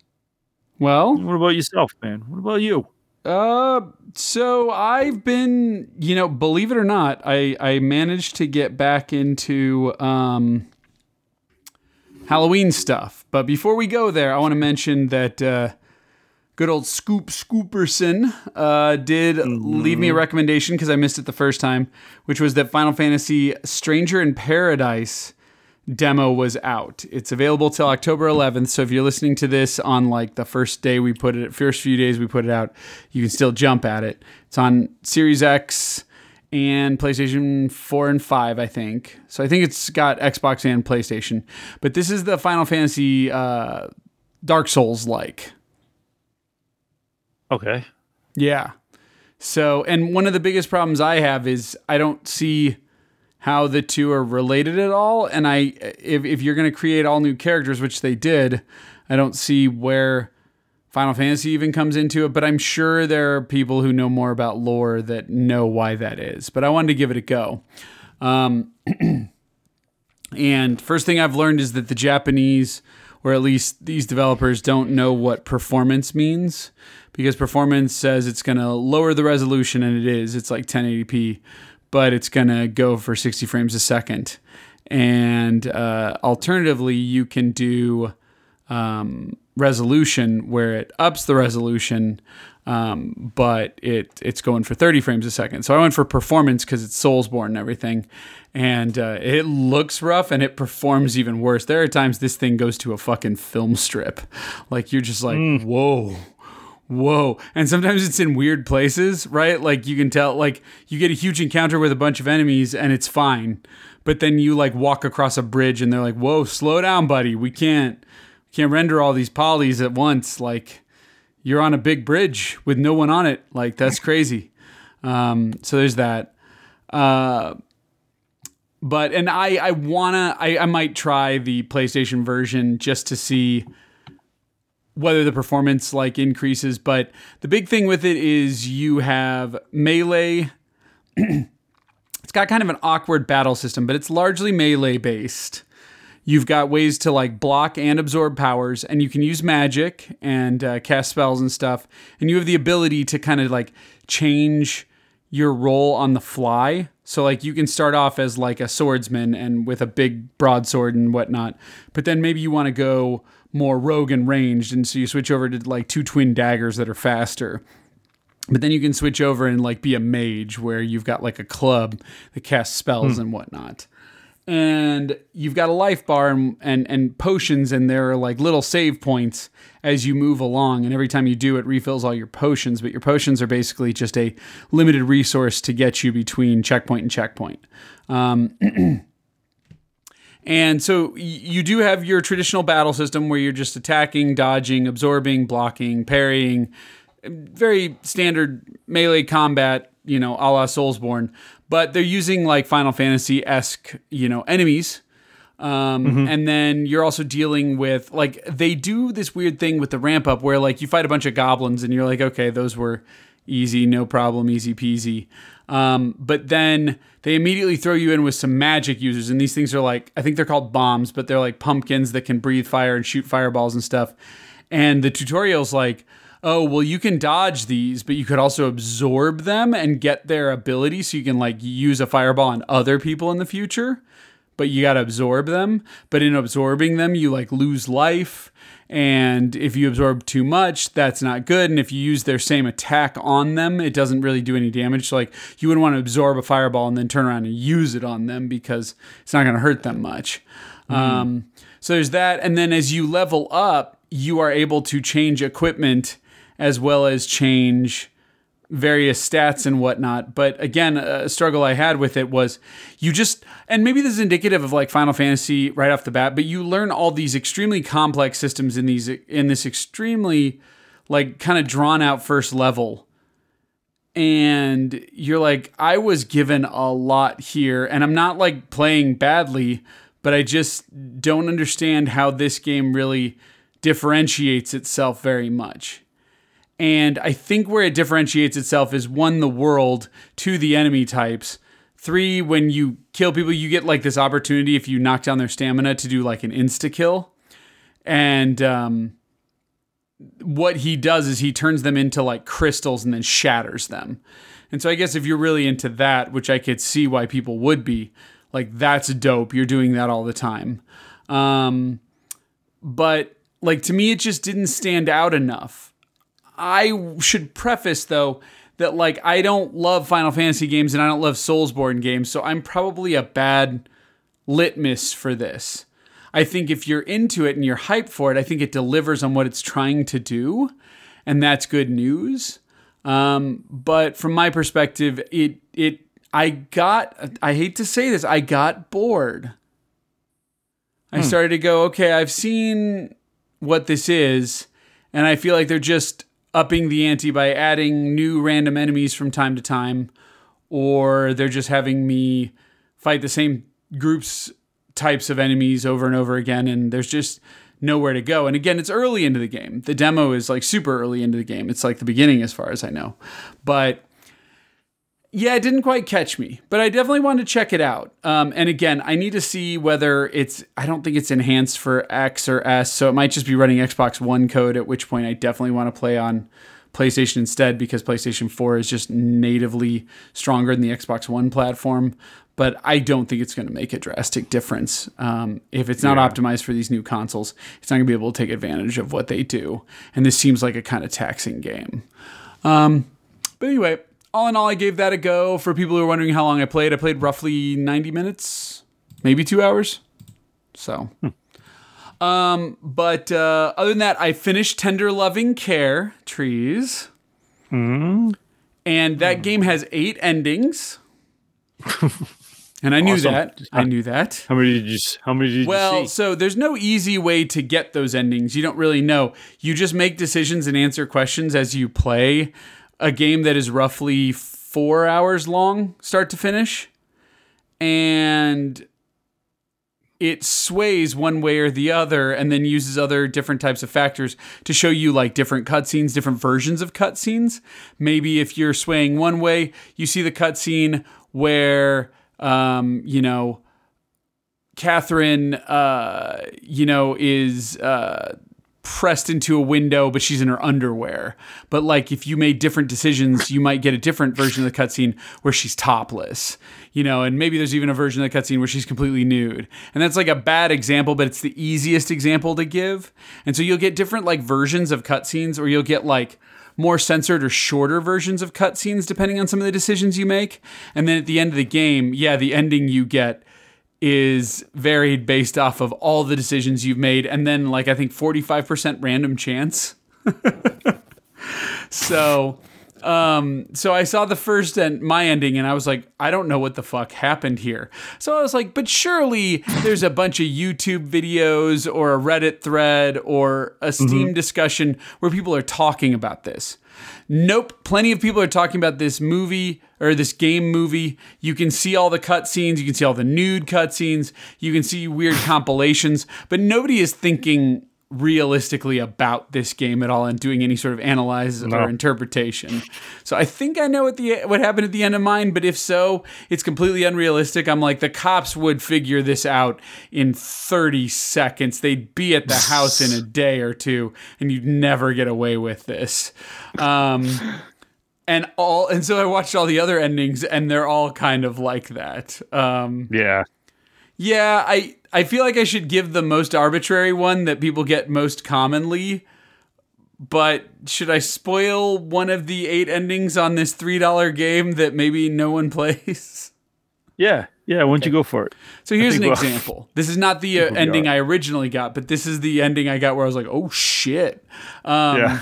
Well, what about yourself man? What about you? Uh, so I've been, you know, believe it or not, I I managed to get back into um Halloween stuff. But before we go there, I want to mention that uh, good old Scoop Scooperson uh, did leave me a recommendation because I missed it the first time, which was that Final Fantasy Stranger in Paradise demo was out. It's available till October 11th. So if you're listening to this on like the first day we put it, first few days we put it out, you can still jump at it. It's on Series X and PlayStation 4 and 5, I think. So I think it's got Xbox and PlayStation. But this is the Final Fantasy uh, Dark Souls like. okay Yeah. So, and one of the biggest problems I have is I don't see how the two are related at all. And I, if, if you're going to create all new characters, which they did, I don't see where Final Fantasy even comes into it. But I'm sure there are people who know more about lore that know why that is. But I wanted to give it a go. Um, and first thing I've learned is that the Japanese, or at least these developers, don't know what performance means because performance says it's going to lower the resolution, and it is. It's like 1080p, but it's going to go for 60 frames a second. And uh, alternatively, you can do um, resolution where it ups the resolution, um, but it it's going for 30 frames a second. So I went for performance because it's Soulsborne and everything, and uh, it looks rough and it performs even worse. There are times this thing goes to a fucking film strip, like you're just like whoa. Whoa. And sometimes it's in weird places, right? Like you can tell, like you get a huge encounter with a bunch of enemies and it's fine. But then you like walk across a bridge and they're like, whoa, slow down, buddy. We can't, can't render all these polys at once. Like you're on a big bridge with no one on it. Like that's crazy. Um, so there's that. Uh, but and I I wanna I, I might try the PlayStation version just to see whether the performance like increases. But the big thing with it is you have melee. it's got kind of an awkward battle system, but it's largely melee based. You've got ways to like block and absorb powers, and you can use magic and uh, cast spells and stuff. And you have the ability to kind of like change your role on the fly. So like you can start off as like a swordsman and with a big broadsword and whatnot, but then maybe you want to go more rogue and ranged, and so you switch over to like two twin daggers that are faster. But then you can switch over and like be a mage where you've got like a club that casts spells and whatnot. And you've got a life bar and, and and potions, and there are like little save points as you move along. And every time you do, it refills all your potions. But your potions are basically just a limited resource to get you between checkpoint and checkpoint. Um, And so you do have your traditional battle system where you're just attacking, dodging, absorbing, blocking, parrying, very standard melee combat, you know, a la Soulsborne. But they're using like Final Fantasy esque, you know, enemies. Um, And then you're also dealing with like they do this weird thing with the ramp up where like you fight a bunch of goblins and you're like, okay, those were easy, no problem, easy peasy. Um, but then they immediately throw you in with some magic users, and these things are like I think they're called bombs, but they're like pumpkins that can breathe fire and shoot fireballs and stuff. And the tutorial's like, oh well, you can dodge these, but you could also absorb them and get their ability, so you can like use a fireball on other people in the future but you got to absorb them. But in absorbing them, you like lose life. And if you absorb too much, that's not good. And if you use their same attack on them, it doesn't really do any damage. So, like, you wouldn't want to absorb a fireball and then turn around and use it on them because it's not going to hurt them much. Mm. Um, so, there's that. And then as you level up, you are able to change equipment as well as change various stats and whatnot. But again, a struggle I had with it was you just, and maybe this is indicative of like Final Fantasy right off the bat, but you learn all these extremely complex systems in these, in this extremely like kind of drawn out first level. And you're like, I was given a lot here, and I'm not like playing badly, but I just don't understand how this game really differentiates itself very much. And I think where it differentiates itself is one, the world, two, the enemy types. Three, when you kill people, you get like this opportunity if you knock down their stamina to do like an insta kill. And um, what he does is he turns them into like crystals and then shatters them. And so I guess if you're really into that, which I could see why people would be, like that's dope. You're doing that all the time. Um, but like to me, it just didn't stand out enough. I should preface though that like I don't love Final Fantasy games and I don't love Soulsborne games, so I'm probably a bad litmus for this. I think if you're into it and you're hyped for it, I think it delivers on what it's trying to do, and that's good news. Um, but from my perspective, it it I got I hate to say this, I got bored. I hmm. started to go, okay, I've seen what this is, and I feel like they're just upping the ante by adding new random enemies from time to time, or they're just having me fight the same groups types of enemies over and over again, and there's just nowhere to go. And again, it's early into the game. The demo is like super early into the game. It's like the beginning as far as I know. But yeah, it didn't quite catch me, but I definitely wanted to check it out. Um, and again, I need to see whether it's, I don't think it's enhanced for X or S, so it might just be running Xbox One code, at which point I definitely want to play on PlayStation instead because PlayStation 4 is just natively stronger than the Xbox One platform. But I don't think it's going to make a drastic difference. Um, if it's not yeah. optimized for these new consoles, it's not going to be able to take advantage of what they do. And this seems like a kind of taxing game. Um, but anyway, all in all, I gave that a go. For people who are wondering how long I played, I played roughly 90 minutes, maybe two hours. So, hmm. um, but uh, other than that, I finished Tender Loving Care Trees. Mm. And that mm. game has eight endings. And I knew that. I knew that. How many did you? How many did you Well, so there's no easy way to get those endings. You don't really know. You just make decisions and answer questions as you play a game that is roughly four hours long, start to finish, and it sways one way or the other and then uses other different types of factors to show you like different cutscenes, different versions of cutscenes. Maybe if you're swaying one way, you see the cutscene where, um, you know, Catherine, uh, you know, is uh, pressed into a window, but she's in her underwear. But like if you made different decisions, you might get a different version of the cutscene where she's topless, you know, and maybe there's even a version of the cutscene where she's completely nude. And that's like a bad example, but it's the easiest example to give. And so you'll get different like versions of cutscenes, or you'll get like more censored or shorter versions of cutscenes depending on some of the decisions you make. And then at the end of the game, yeah, the ending you get is varied based off of all the decisions you've made and then like I think 45% random chance. so um so I saw the first and my ending and I was like I don't know what the fuck happened here. So I was like but surely there's a bunch of YouTube videos or a Reddit thread or a Steam mm-hmm. discussion where people are talking about this. Nope, plenty of people are talking about this movie or this game movie. You can see all the cutscenes, you can see all the nude cutscenes, you can see weird compilations, but nobody is thinking realistically about this game at all and doing any sort of analyze No. or interpretation. So I think I know what the what happened at the end of mine, but if so, it's completely unrealistic. I'm like the cops would figure this out in 30 seconds. They'd be at the house in a day or two and you'd never get away with this. Um and all and so I watched all the other endings and they're all kind of like that. Um Yeah. Yeah, I I feel like I should give the most arbitrary one that people get most commonly. But should I spoil one of the eight endings on this three dollar game that maybe no one plays? Yeah. Yeah. Why don't you go for it? So here's an we'll- example. This is not the uh, ending I originally got, but this is the ending I got where I was like, "Oh shit!" Um, Yeah.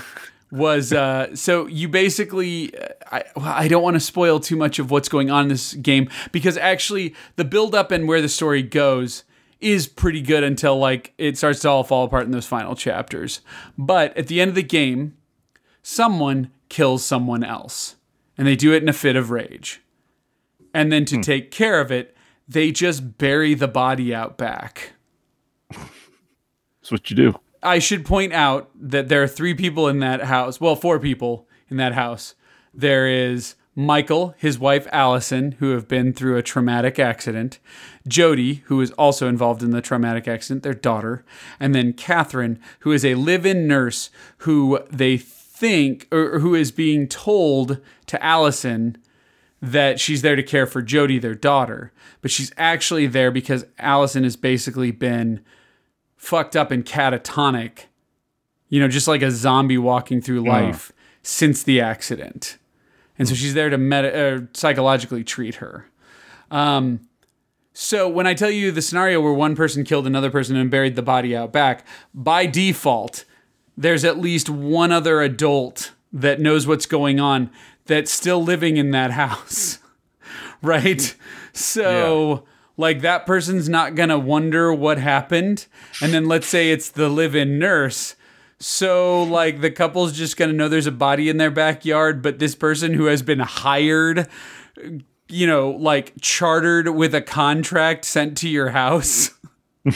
Was uh, so you basically uh, I, I don't want to spoil too much of what's going on in this game because actually the build up and where the story goes is pretty good until like it starts to all fall apart in those final chapters. But at the end of the game, someone kills someone else and they do it in a fit of rage. And then to take care of it, they just bury the body out back. That's what you do. I should point out that there are three people in that house. Well, four people in that house. There is Michael, his wife Allison, who have been through a traumatic accident, Jody, who is also involved in the traumatic accident, their daughter, and then Catherine, who is a live in nurse who they think, or who is being told to Allison that she's there to care for Jody, their daughter, but she's actually there because Allison has basically been fucked up and catatonic, you know, just like a zombie walking through life since the accident. And so she's there to meta- uh, psychologically treat her. Um, so when I tell you the scenario where one person killed another person and buried the body out back, by default, there's at least one other adult that knows what's going on that's still living in that house. right? So like that person's not to wonder what happened. And then let's say it's the live-in nurse. So like the couple's just to know there's a body in their backyard, but this person who has been hired you know, like chartered with a contract sent to your house.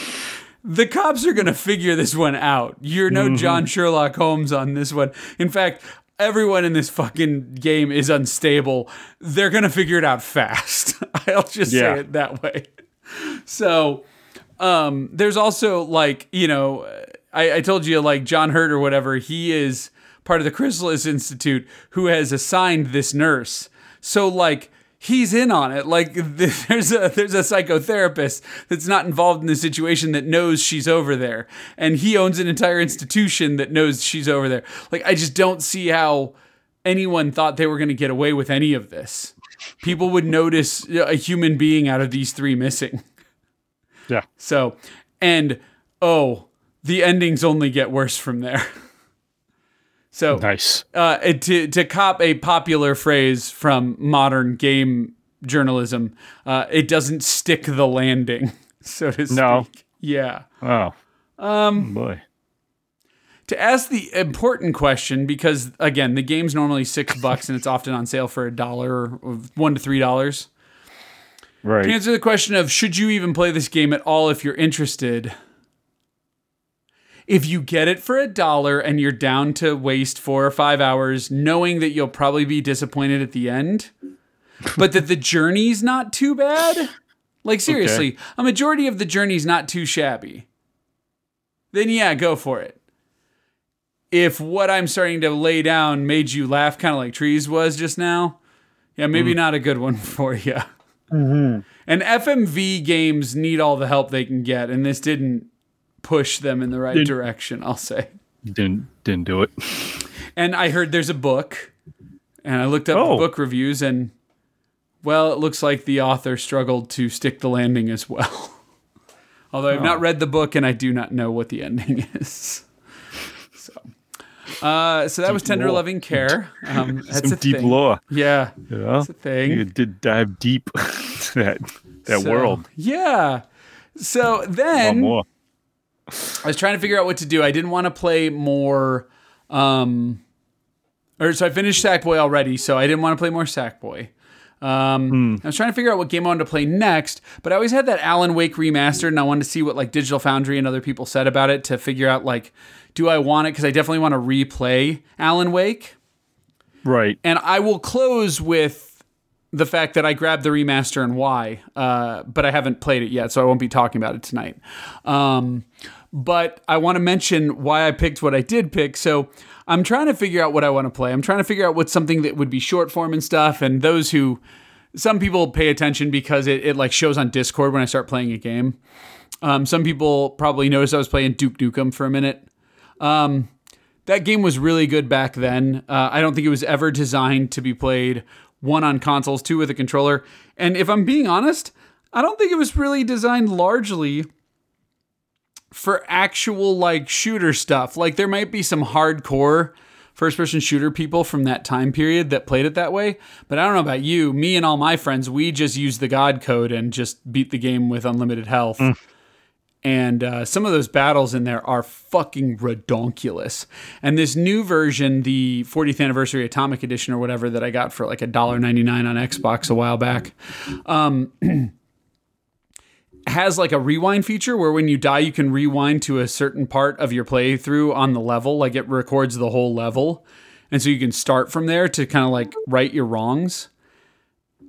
the cops are going to figure this one out. You're no mm-hmm. John Sherlock Holmes on this one. In fact, everyone in this fucking game is unstable. They're going to figure it out fast. I'll just Yeah. say it that way. So, um, there's also like, you know, I, I told you like John Hurt or whatever, he is part of the Chrysalis Institute who has assigned this nurse. So like he's in on it. Like there's a there's a psychotherapist that's not involved in the situation that knows she's over there, and he owns an entire institution that knows she's over there. Like I just don't see how anyone thought they were going to get away with any of this. People would notice a human being out of these three missing. Yeah. So, and oh, the endings only get worse from there. So, Nice. uh, to to cop a popular phrase from modern game journalism, uh, it doesn't stick the landing, so to speak. No. Yeah. Oh. Um. Boy. To ask the important question, because again, the game's normally six bucks and it's often on sale for a dollar or one to three dollars. Right. To answer the question of should you even play this game at all if you're interested, if you get it for a dollar and you're down to waste four or five hours, knowing that you'll probably be disappointed at the end, but that the journey's not too bad, like seriously, a majority of the journey's not too shabby, then yeah, go for it. If what I'm starting to lay down made you laugh, kind of like Trees was just now, yeah, maybe mm. not a good one for you. Mm-hmm. And FMV games need all the help they can get, and this didn't push them in the right Did- direction, I'll say. Didn't didn't do it. And I heard there's a book, and I looked up Oh. the book reviews, and well, it looks like the author struggled to stick the landing as well. Although I've Oh. not read the book, and I do not know what the ending is. So, uh, so that was tender lore. loving care. Um, that's Some deep thing. lore. Yeah, You know. that's a thing. You did dive deep to that that So, world. Yeah. So then more. I was trying to figure out what to do. I didn't want to play more. Um, or so I finished Sackboy already, so I didn't want to play more Sackboy. Um, I was trying to figure out what game I wanted to play next, but I always had that Alan Wake remastered, and I wanted to see what like Digital Foundry and other people said about it to figure out like, do I want it? Because I definitely want to replay Alan Wake. Right. And I will close with the fact that I grabbed the remaster and why, uh, but I haven't played it yet, so I won't be talking about it tonight. Um, but I want to mention why I picked what I did pick. So I'm trying to figure out what I want to play. I'm trying to figure out what's something that would be short form and stuff. And those who, some people pay attention because it, it like shows on Discord when I start playing a game. Um, some people probably noticed I was playing Duke Nukem for a minute. Um, that game was really good back then. Uh, I don't think it was ever designed to be played one on consoles, two with a controller. And if I'm being honest, I don't think it was really designed largely for actual like shooter stuff. Like there might be some hardcore first person shooter people from that time period that played it that way. But I don't know about you. Me and all my friends, we just used the God code and just beat the game with unlimited health. Mm. And uh, some of those battles in there are fucking redonkulous. And this new version, the 40th anniversary Atomic Edition or whatever that I got for like a dollar ninety nine on Xbox a while back, um, has like a rewind feature where when you die, you can rewind to a certain part of your playthrough on the level. Like it records the whole level. And so you can start from there to kind of like right your wrongs.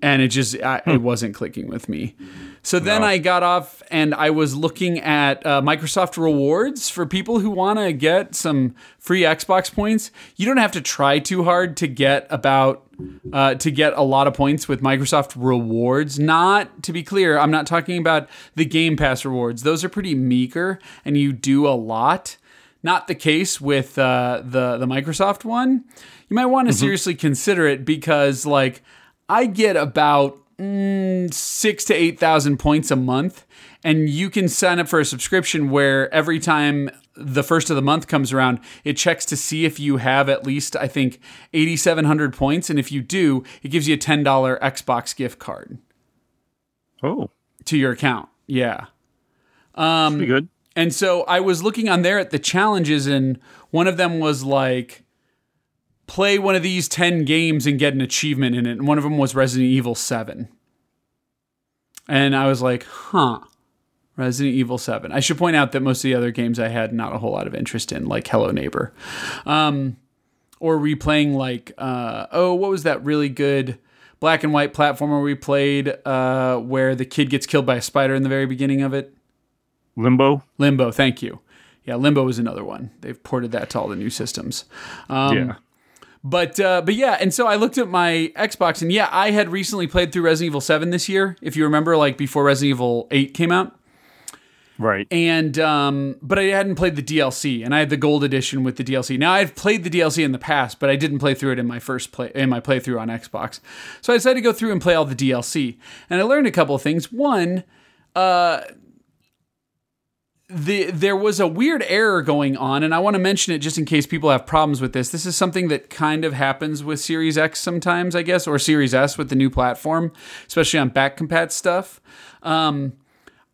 And it just, I, it hmm. wasn't clicking with me. So then no. I got off and I was looking at uh, Microsoft rewards for people who want to get some free Xbox points. You don't have to try too hard to get about uh, to get a lot of points with Microsoft rewards. Not to be clear, I'm not talking about the Game Pass rewards. Those are pretty meager, and you do a lot. Not the case with uh, the the Microsoft one. You might want to mm-hmm. seriously consider it because, like, I get about mm, six to eight thousand points a month, and you can sign up for a subscription where every time the first of the month comes around, it checks to see if you have at least I think eighty seven hundred points, and if you do, it gives you a ten dollar Xbox gift card. Oh, to your account, yeah. Um, Pretty good. And so I was looking on there at the challenges, and one of them was like play one of these 10 games and get an achievement in it. And one of them was Resident Evil 7. And I was like, huh, Resident Evil 7. I should point out that most of the other games I had not a whole lot of interest in, like Hello Neighbor. Um, or replaying, like, uh, oh, what was that really good black and white platformer we played uh, where the kid gets killed by a spider in the very beginning of it? Limbo. Limbo, thank you. Yeah, Limbo is another one. They've ported that to all the new systems. Um, yeah. But uh, but yeah, and so I looked at my Xbox, and yeah, I had recently played through Resident Evil Seven this year. If you remember, like before Resident Evil Eight came out. Right. And um, but I hadn't played the DLC, and I had the gold edition with the DLC. Now I've played the DLC in the past, but I didn't play through it in my first play in my playthrough on Xbox. So I decided to go through and play all the DLC, and I learned a couple of things. One, uh, the there was a weird error going on and I want to mention it just in case people have problems with this. This is something that kind of happens with Series X sometimes, I guess, or Series S with the new platform, especially on back compat stuff. Um,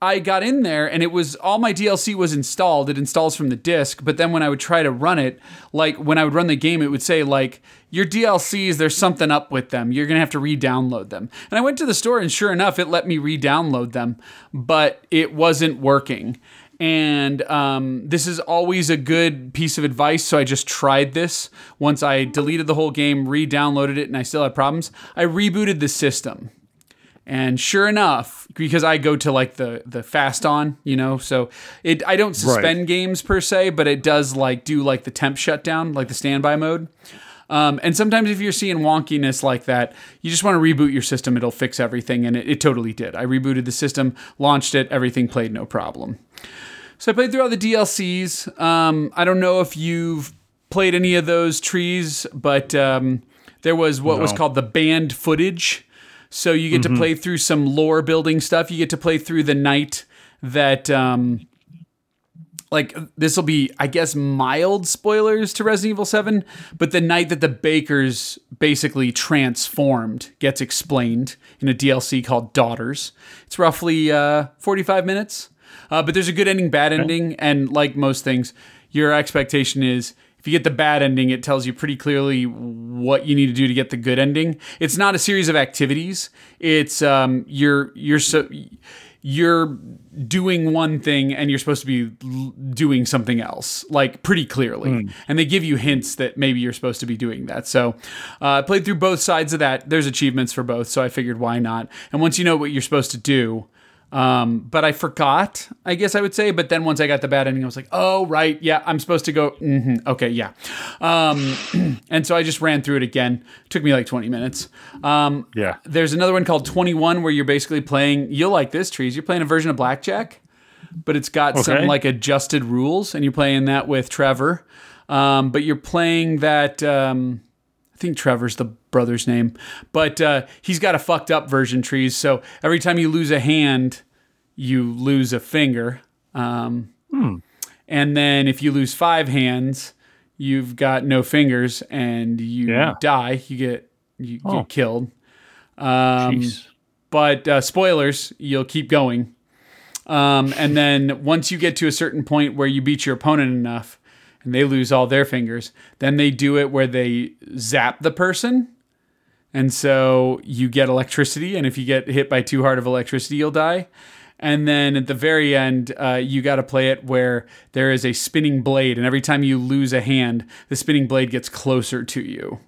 I got in there and it was all my DLC was installed. It installs from the disk, but then when I would try to run it, like when I would run the game, it would say like your DLCs, there's something up with them. You're gonna have to re-download them. And I went to the store and sure enough, it let me re-download them, but it wasn't working. And um, this is always a good piece of advice. So I just tried this. Once I deleted the whole game, re downloaded it, and I still had problems, I rebooted the system. And sure enough, because I go to like the the fast on, you know, so it I don't suspend right. games per se, but it does like do like the temp shutdown, like the standby mode. Um, and sometimes if you're seeing wonkiness like that, you just want to reboot your system. It'll fix everything, and it, it totally did. I rebooted the system, launched it, everything played no problem. So I played through all the DLCs. Um, I don't know if you've played any of those trees, but um, there was what no. was called the banned footage. So you get mm-hmm. to play through some lore building stuff. You get to play through the night that, um, like, this will be, I guess, mild spoilers to Resident Evil 7, but the night that the Bakers basically transformed gets explained in a DLC called Daughters. It's roughly uh, 45 minutes. Uh, but there's a good ending, bad ending, and like most things, your expectation is if you get the bad ending, it tells you pretty clearly what you need to do to get the good ending. It's not a series of activities. It's um, you're you're so you're doing one thing and you're supposed to be l- doing something else, like pretty clearly. And they give you hints that maybe you're supposed to be doing that. So uh, I played through both sides of that. There's achievements for both, so I figured why not. And once you know what you're supposed to do, um, but I forgot, I guess I would say. But then once I got the bad ending, I was like, oh, right. Yeah, I'm supposed to go. Mm-hmm, okay, yeah. Um, and so I just ran through it again. Took me like 20 minutes. Um, Yeah. there's another one called 21 where you're basically playing, you'll like this, Trees. You're playing a version of Blackjack, but it's got some like adjusted rules, and you're playing that with Trevor. Um, but you're playing that. Um, I think Trevor's the brother's name, but uh, he's got a fucked up version trees. So every time you lose a hand, you lose a finger. Um, And then if you lose five hands, you've got no fingers and you Yeah. die. You get you Oh. get killed. Um, but uh, spoilers, you'll keep going. Um, and then once you get to a certain point where you beat your opponent enough and they lose all their fingers, then they do it where they zap the person. And so you get electricity. And if you get hit by too hard of electricity, you'll die. And then at the very end, uh, you got to play it where there is a spinning blade. And every time you lose a hand, the spinning blade gets closer to you.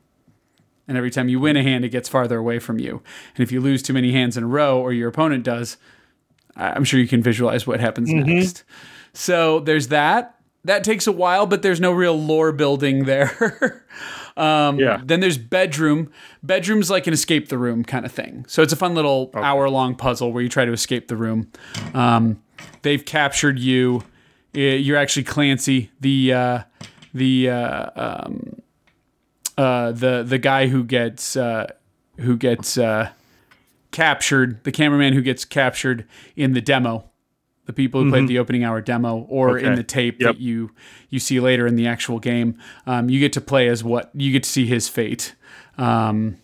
And every time you win a hand, it gets farther away from you. And if you lose too many hands in a row, or your opponent does, I'm sure you can visualize what happens next. So there's that. That takes a while, but there's no real lore building there. um, Yeah. Then there's bedroom. Bedroom's like an escape the room kind of thing. So it's a fun little hour long puzzle where you try to escape the room. Um, they've captured you. Uh, You're actually Clancy, the uh, the uh, um, uh, the the guy who gets uh, who gets uh, captured, the cameraman who gets captured in the demo, the people who played the opening hour demo, or in the tape Yep. that you you see later in the actual game. Um, you get to play as what you get to see his fate, um,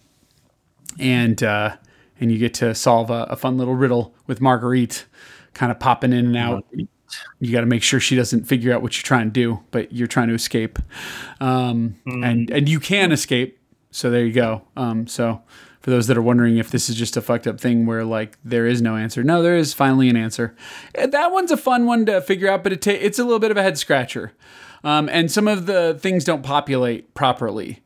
and uh, and you get to solve a, a fun little riddle with Marguerite, kind of popping in and out you got to make sure she doesn't figure out what you're trying to do, but you're trying to escape, um, and and you can escape. So there you go. Um, so for those that are wondering if this is just a fucked up thing where like there is no answer, no, there is finally an answer. Eh, That one's a fun one to figure out, but it ta- it's a little bit of a head scratcher, um, and some of the things don't populate properly.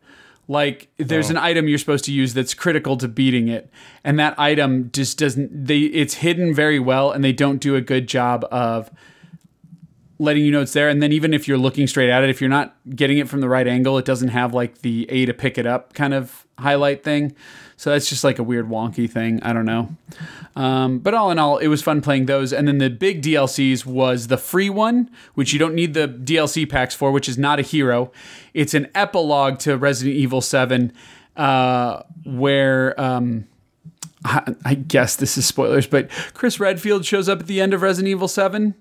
Like there's an item you're supposed to use that's critical to beating it, and that item just doesn't. They it's hidden very well, and they don't do a good job of letting you know it's there. And then even if you're looking straight at it, if you're not getting it from the right angle, it doesn't have like the A to pick it up kind of highlight thing. So that's just like a weird wonky thing. I don't know. Um, but all in all, it was fun playing those. And then the big DLCs was the free one, which you don't need the DLC packs for, which is not a hero. It's an epilogue to Resident Evil 7, uh, where. Um, I I guess this is spoilers, but Chris Redfield shows up at the end of Resident Evil 7.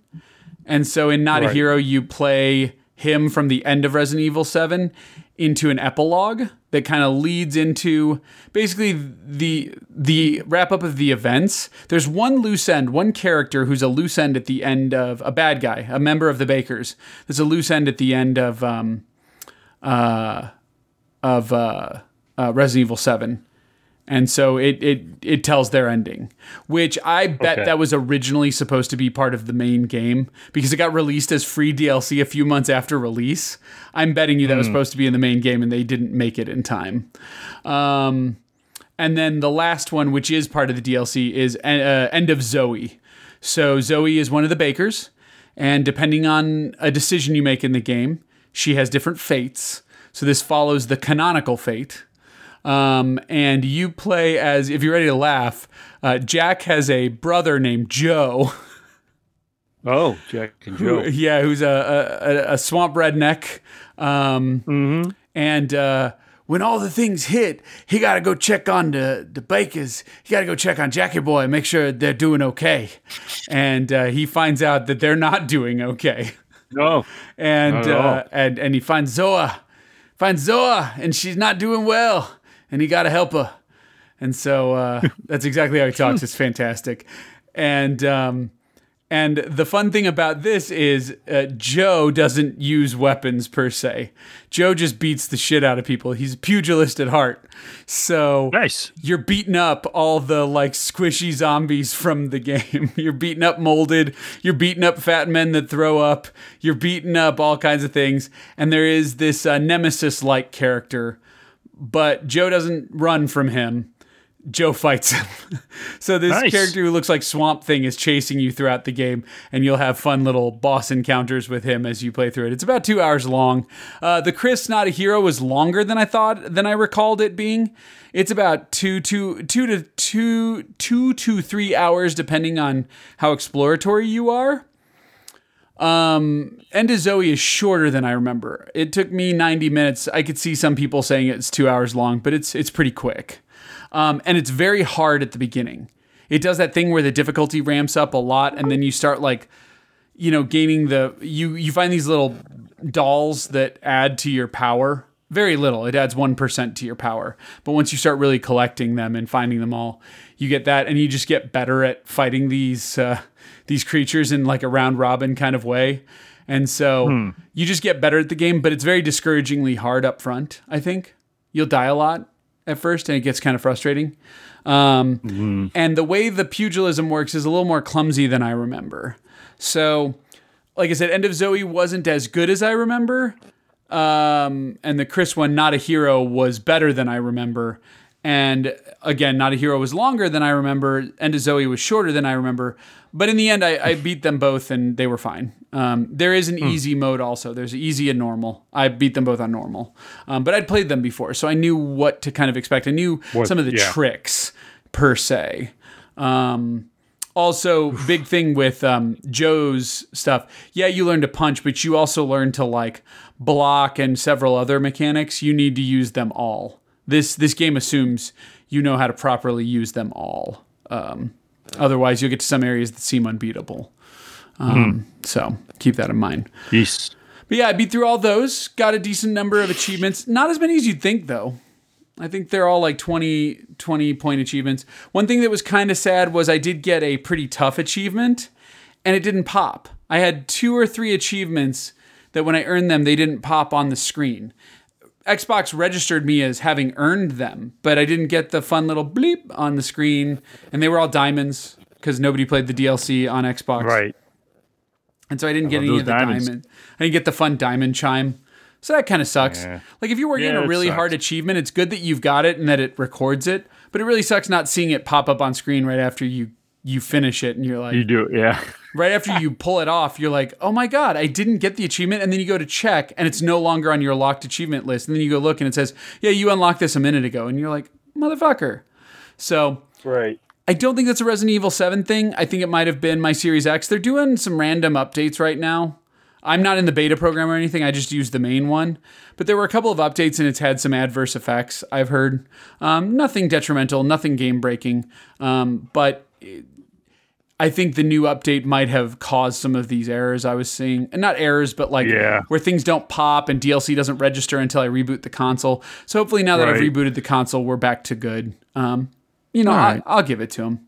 And so in Not a Hero, you play him from the end of Resident Evil 7 into an epilogue that kind of leads into basically the the wrap up of the events. There's one loose end, one character who's a loose end at the end of a bad guy, a member of the Bakers. There's a loose end at the end of um, uh, of uh, uh, Resident Evil 7 and so it it it tells their ending, which I bet Okay. that was originally supposed to be part of the main game because it got released as free DLC a few months after release. I'm betting you that was supposed to be in the main game and they didn't make it in time. Um, and then the last one, which is part of the DLC, is uh, End of Zoe. So Zoe is one of the bakers, and depending on a decision you make in the game, she has different fates. So this follows the canonical fate. Um, and you play as, if you're ready to laugh, uh, Jack has a brother named Joe. Oh, Jack and Joe. yeah, who's a, a, a swamp redneck. Um, And uh, when all the things hit, he got to go check on the, the bakers. He got to go check on Jackie Boy, and make sure they're doing okay. And uh, he finds out that they're not doing okay. No. And, Not at all. uh, and, and he finds Zoe, finds Zoe, and she's not doing well. And he got to help her. And so uh, that's exactly how he talks. It's fantastic. And um, And the fun thing about this is uh, Joe doesn't use weapons per se. Joe just beats the shit out of people. He's a pugilist at heart. So Nice. you're beating up all the like squishy zombies from the game. You're beating up molded. You're beating up fat men that throw up. You're beating up all kinds of things. And there is this uh, nemesis like character, but Joe doesn't run from him. Joe fights him. so this Nice. character who looks like Swamp Thing is chasing you throughout the game, and you'll have fun little boss encounters with him as you play through it. It's about two hours long. Uh, the Chris Not a Hero was longer than I thought than I recalled it being. It's about two two two to two two to three hours, depending on how exploratory you are. Um, End of Zoe is shorter than I remember. It took me 90 minutes. I could see some people saying it's two hours long, but it's it's pretty quick. Um, and it's very hard at the beginning. It does that thing where the difficulty ramps up a lot, and then you start like, you know, gaining the you you find these little dolls that add to your power. Very little. It adds one percent to your power. But once you start really collecting them and finding them all, you get that, and you just get better at fighting these uh, these creatures in like a round robin kind of way. And so you just get better at the game, but it's very discouragingly hard up front. I think you'll die a lot at first, and it gets kind of frustrating. Um, And the way the pugilism works is a little more clumsy than I remember. So, like I said, End of Zoe wasn't as good as I remember. Um, and the Chris one, Not a Hero, was better than I remember. And again, Not a Hero was longer than I remember. End of Zoe was shorter than I remember. But in the end, I, I beat them both and they were fine. Um, there is an easy mode also. There's easy and normal. I beat them both on normal. Um, but I'd played them before, so I knew what to kind of expect. I knew some of the yeah. tricks per se. Um, also, big thing with um, Joe's stuff. Yeah, you learn to punch, but you also learn to like block and several other mechanics. You need to use them all. This this game assumes you know how to properly use them all. Um, otherwise, you'll get to some areas that seem unbeatable. Um, So keep that in mind. Yes. But yeah, I beat through all those. Got a decent number of achievements. Not as many as you'd think, though. I think they're all like 20, 20 point achievements. One thing that was kind of sad was I did get a pretty tough achievement and it didn't pop. I had two or three achievements that when I earned them, they didn't pop on the screen. Xbox registered me as having earned them, but I didn't get the fun little bleep on the screen. And they were all diamonds because nobody played the DLC on Xbox. Right. And so I didn't get any of the diamonds. diamond. I didn't get the fun diamond chime. So that kind of sucks. Yeah. Like if you're working on Yeah, a really sucks. hard achievement, it's good that you've got it and that it records it. But it really sucks not seeing it pop up on screen right after you you finish it and you're like You do. Yeah. Right after you pull it off, you're like, "Oh my god, I didn't get the achievement." And then you go to check and it's no longer on your locked achievement list. And then you go look and it says, "Yeah, you unlocked this a minute ago." And you're like, "Motherfucker." So, Right. I don't think that's a Resident Evil 7 thing. I think it might have been my Series X. They're doing some random updates right now. I'm not in the beta program or anything. I just used the main one. But there were a couple of updates and it's had some adverse effects, I've heard. Um, nothing detrimental, nothing game breaking. Um, but I think the new update might have caused some of these errors I was seeing. And not errors, but like Yeah. where things don't pop and DLC doesn't register until I reboot the console. So hopefully now that I've rebooted the console, we're back to good. Um, you know, right. I, I'll give it to him.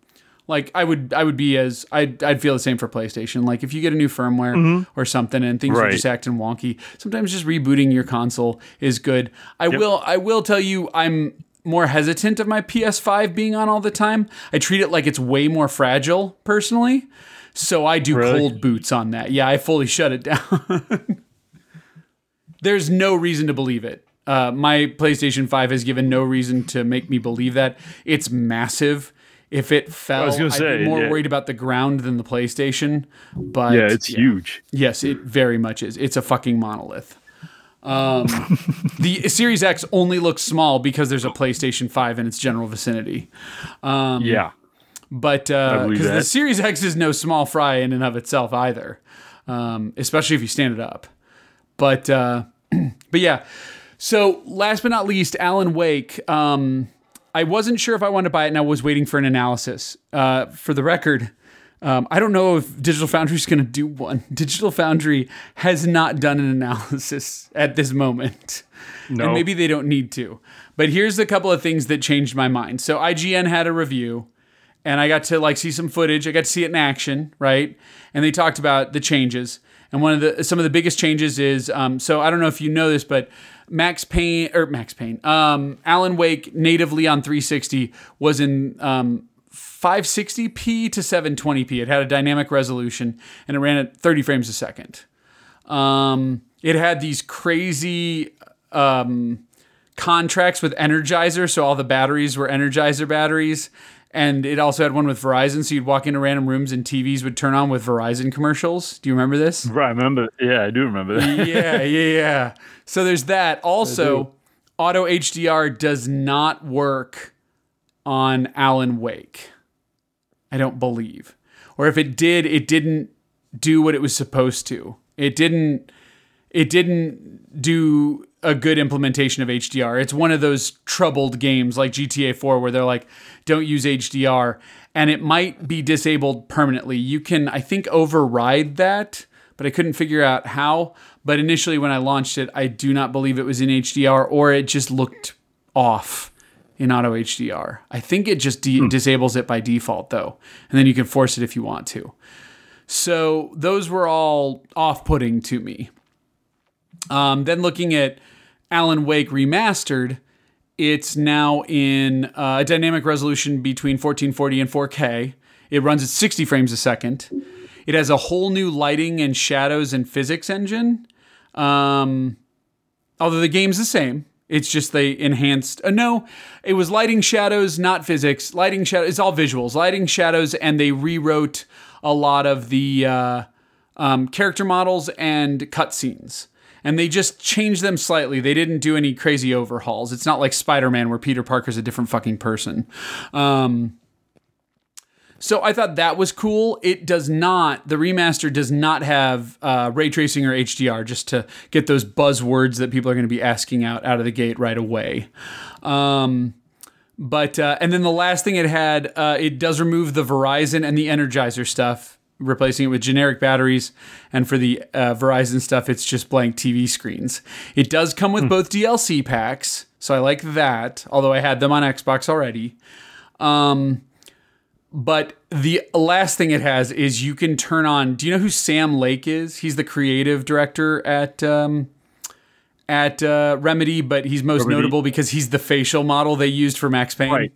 Like I would, I would be as I'd, I'd feel the same for PlayStation. Like if you get a new firmware or something and things are just acting wonky, sometimes just rebooting your console is good. I will, I will tell you, I'm more hesitant of my PS5 being on all the time. I treat it like it's way more fragile personally. So I do Really? cold boots on that. Yeah, I fully shut it down. There's no reason to believe it. Uh, my PlayStation 5 has given no reason to make me believe that. It's massive. If it fell, was gonna I'd be more yeah. worried about the ground than the PlayStation. But Yeah, it's huge. Yes, it very much is. It's a fucking monolith. Um, the Series X only looks small because there's a PlayStation 5 in its general vicinity. Um, yeah. But because believe the. Series X is no small fry in and of itself either, um, especially if you stand it up. But uh, but yeah. So last but not least, Alan Wake. Um, I wasn't sure if I wanted to buy it, and I was waiting for an analysis. Uh, for the record, um, I don't know if Digital Foundry is going to do one. Digital Foundry has not done an analysis at this moment. No. And maybe they don't need to. But here's a couple of things that changed my mind. So IGN had a review, and I got to like see some footage. I got to see it in action, right? And they talked about the changes. And one of the some of the biggest changes is um, so I don't know if you know this, but Max Payne or Max Payne, um, Alan Wake natively on 360 was in um, 560p to 720p. It had a dynamic resolution and it ran at 30 frames a second. Um, it had these crazy um, contracts with Energizer, so all the batteries were Energizer batteries. And it also had one with Verizon, so you'd walk into random rooms and TVs would turn on with Verizon commercials. Do you remember this? Right, I remember. Yeah, I do remember that. yeah, yeah, yeah. So there's that. Also, Auto HDR does not work on Alan Wake. I don't believe. Or if it did, it didn't do what it was supposed to. It didn't it didn't do a good implementation of HDR. It's one of those troubled games like GTA 4 where they're like don't use HDR and it might be disabled permanently. You can I think override that, but I couldn't figure out how. But initially when I launched it, I do not believe it was in HDR or it just looked off in auto HDR. I think it just de- disables it by default though, and then you can force it if you want to. So those were all off-putting to me. Um, then looking at Alan Wake remastered, it's now in uh, a dynamic resolution between 1440 and 4K. It runs at 60 frames a second. It has a whole new lighting and shadows and physics engine. Um, although the game's the same, it's just they enhanced. Uh, no, it was lighting, shadows, not physics. Lighting, shadows. It's all visuals. Lighting, shadows, and they rewrote a lot of the uh, um, character models and cutscenes. And they just changed them slightly. They didn't do any crazy overhauls. It's not like Spider Man where Peter Parker's a different fucking person. Um, so I thought that was cool. It does not, the remaster does not have uh, ray tracing or HDR, just to get those buzzwords that people are going to be asking out out of the gate right away. Um, but, uh, and then the last thing it had, uh, it does remove the Verizon and the Energizer stuff, replacing it with generic batteries. And for the uh, Verizon stuff, it's just blank TV screens. It does come with both DLC packs, so I like that, although I had them on Xbox already. Um, but the last thing it has is you can turn on. Do you know who Sam Lake is? He's the creative director at um, at uh, Remedy, but he's most Remedy. notable because he's the facial model they used for Max Payne. Right.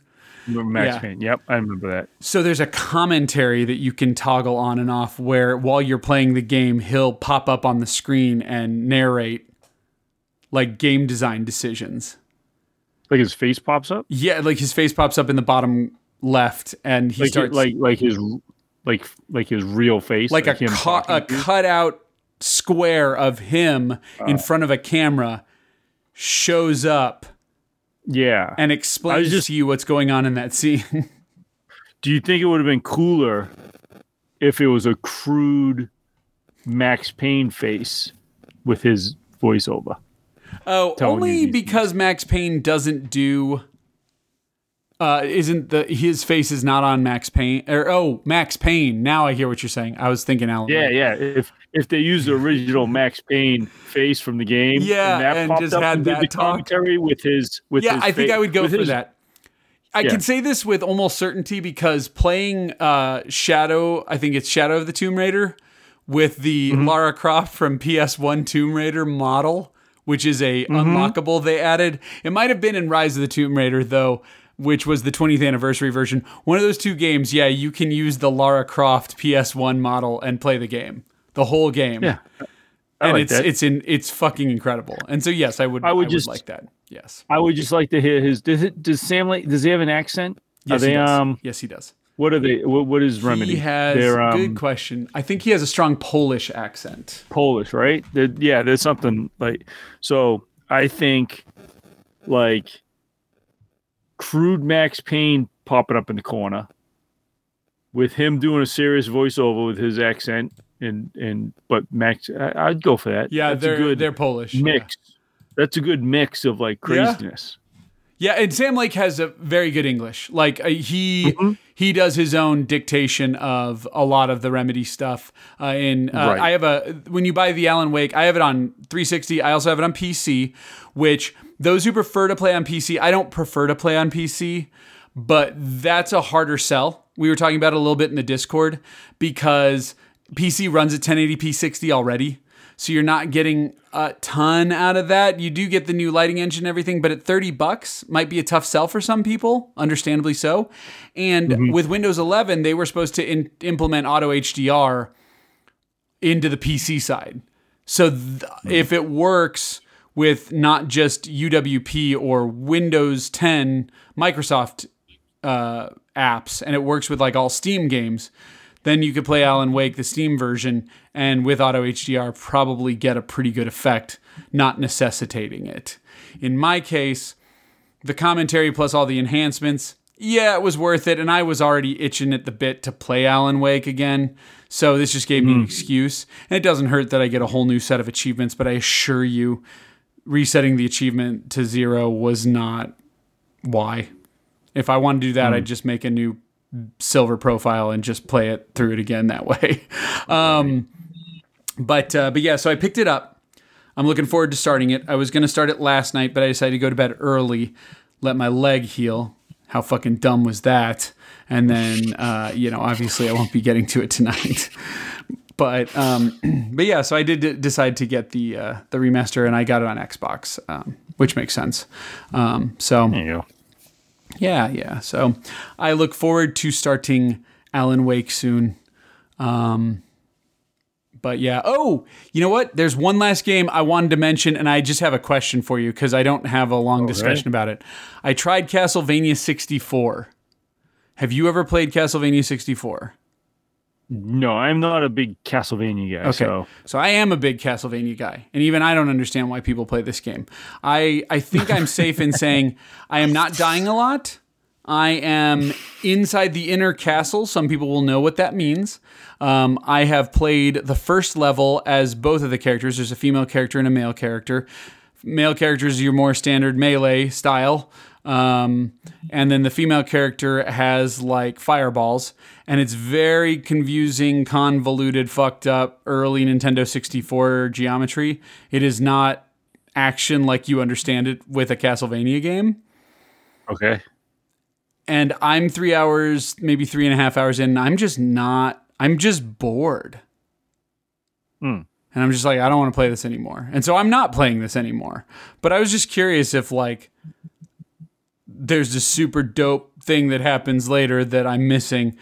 Max Yeah. Payne. Yep, I remember that. So there's a commentary that you can toggle on and off where while you're playing the game, he'll pop up on the screen and narrate like game design decisions. Like his face pops up. Yeah, like his face pops up in the bottom left and he Like starts like like his like like his real face. like a, cu- a to you. cutout square of him uh. in front of a camera shows up Yeah. and explains just- to you what's going on in that scene. Do you think it would have been cooler if it was a crude Max Payne face with his voiceover? oh, Telling only because Max Payne doesn't do uh isn't the his face is not on Max Payne or oh, Max Payne. Now I hear what you're saying. I was thinking Alan. Yeah, Wake. yeah. If if they use the original Max Payne face from the game, Yeah, that and popped just up had and did that the talk. commentary with his with Yeah, his I think I would go for his- that. I Yeah. can say this with almost certainty because playing uh, Shadow, I think it's Shadow of the Tomb Raider, with the Mm-hmm. Lara Croft from PS1 Tomb Raider model, which is a Mm-hmm. unlockable they added. It might have been in Rise of the Tomb Raider though, which was the 20th anniversary version. One of those two games, yeah, you can use the Lara Croft PS1 model and play the game, the whole game. Yeah, I and like it's that. it's in it's fucking incredible. And so yes, I would I would just- like that. Yes. I would just like to hear his. Does it? Does Sam? Does he have an accent? Yes, they? he does. Um. yes, he does. What are they? What, what is remedy? He has They're um, good question. I think he has a strong Polish accent. Polish, right? They're- yeah, there's something like. So I think, like, crude Max Payne popping up in the corner, with him doing a serious voiceover with his accent, and and but Max, I, I'd go for that. Yeah, That's they're good they're Polish. yeah. mix. That's a good mix of like Yeah. craziness. Yeah, and Sam Lake has a very good English. Like uh, he Mm-hmm. he does his own dictation of a lot of the remedy stuff. Uh, in uh, Right. I have a when you buy the Alan Wake, I have it on 360. I also have it on PC. Which those who prefer to play on PC, I don't prefer to play on PC, but that's a harder sell We were talking about it a little bit in the Discord because PC runs at 1080p 60 already. So you're not getting a ton out of that. You do get the new lighting engine and everything, but at 30 bucks might be a tough sell for some people, understandably so. And mm-hmm. with Windows 11, they were supposed to in- implement auto HDR into the PC side. So th- if it works with not just UWP or Windows 10 Microsoft uh, apps and it works with like all Steam games, then you could play Alan Wake, the Steam version, and with Auto HDR, probably get a pretty good effect, not necessitating it. In my case, the commentary plus all the enhancements, yeah, it was worth it. And I was already itching at the bit to play Alan Wake again. So this just gave me an excuse. And it doesn't hurt that I get a whole new set of achievements, but I assure you, resetting the achievement to zero was not why. If I wanted to do that, I'd just make a new silver profile and just play it through it again that way. Um, but uh, but yeah, so I picked it up. I'm looking forward to starting it. I was going to start it last night, but I decided to go to bed early, let my leg heal. How fucking dumb was that? And then, uh, you know, obviously I won't be getting to it tonight. but um, but yeah, so I did d- decide to get the uh, the remaster, and I got it on Xbox, um, which makes sense. Um, so There you go. yeah, yeah. So I look forward to starting Alan Wake soon. Um, but yeah. Oh, you know what? There's one last game I wanted to mention, and I just have a question for you because I don't have a long discussion about it. I tried Castlevania 64. Have you ever played Castlevania 64? No, I'm not a big Castlevania guy. Okay. So So I am a big Castlevania guy, and even I don't understand why people play this game. I I think I'm safe in saying I am not dying a lot. I am inside the inner castle. Some people will know what that means. Um, I have played the first level as both of the characters. There's a female character and a male character. Male characters are your more standard melee style. Um, and then the female character has like fireballs, and it's very confusing, convoluted, fucked up early Nintendo 64 geometry. It is not action like you understand it with a Castlevania game. okay. And I'm three hours, maybe three and a half hours in, and I'm just not, I'm just bored. Hmm. And I'm just like, I don't want to play this anymore. And so I'm not playing this anymore. But I was just curious if, like, there's a super dope thing that happens later that I'm missing.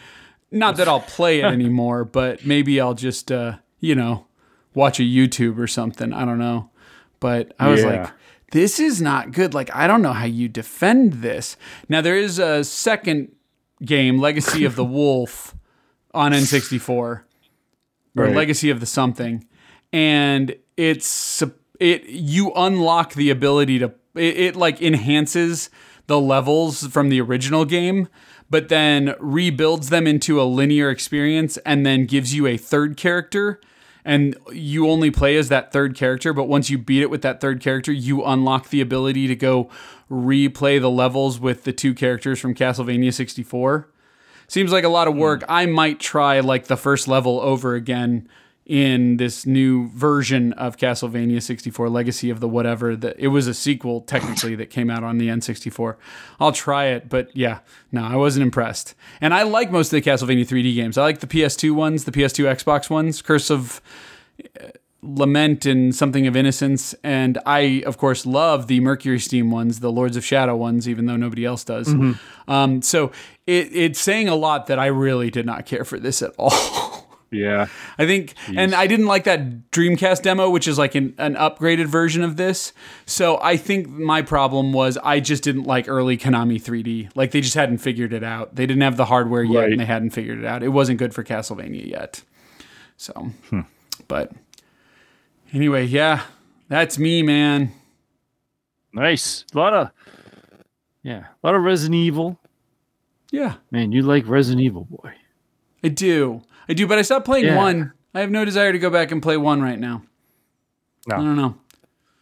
Not that I'll play it anymore, but maybe I'll just, uh, you know, watch a YouTube or something. I don't know. But I was Yeah. like, this is not good. Like, I don't know how you defend this. Now, there is a second game, Legacy of the Wolf, on N64 or Right. Legacy of the something, and it's it you unlock the ability to it, it like enhances the levels from the original game, but then rebuilds them into a linear experience and then gives you a third character. And you only play as that third character, but once you beat it with that third character, you unlock the ability to go replay the levels with the two characters from Castlevania 64 seems like a lot of work. Hmm. I might try like the first level over again in this new version of Castlevania 64 Legacy of the whatever that it was a sequel technically that came out on the N64. I'll try it, but yeah, no, I wasn't impressed. And I like most of the Castlevania 3D games. I like the PS2 ones, the PS2 Xbox ones, Curse of Lament and Something of Innocence. And I, of course, love the Mercury Steam ones, the Lords of Shadow ones, even though nobody else does. Um, so it, it's saying a lot that I really did not care for this at all. Yeah. I think, and I didn't like that Dreamcast demo, which is like an, an upgraded version of this. So I think my problem was I just didn't like early Konami 3D. Like they just hadn't figured it out. They didn't have the hardware yet, Right. and they hadn't figured it out. It wasn't good for Castlevania yet. So, hmm. but anyway, yeah, that's me, man. Nice. A lot of yeah, a lot of Resident Evil. Yeah, Man, you like Resident Evil, boy. I do. I do, but I stopped playing Yeah. one. I have no desire to go back and play one right now. No. I don't know.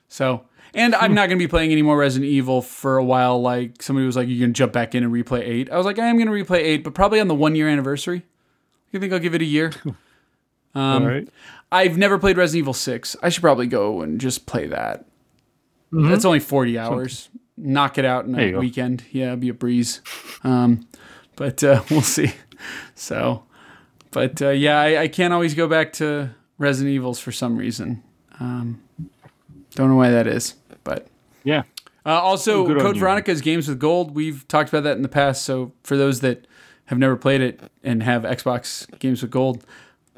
So, and I'm not going to be playing any more Resident Evil for a while. Like somebody was like, "You can jump back in and replay eight. I was like, "I am going to replay eight, but probably on the one year anniversary. I think I'll give it a year. Um, All right. I've never played Resident Evil six. I should probably go and just play that. That's only 40 hours. Knock it out in a go. weekend. Yeah, it'd be a breeze. Um, but uh, we'll see. so, but uh, yeah, I, I can't always go back to Resident Evils for some reason. Um, don't know why that is, but Yeah. uh, also, Good Code. Veronica's Games with Gold. We've talked about that in the past. So for those that have never played it and have Xbox Games with Gold,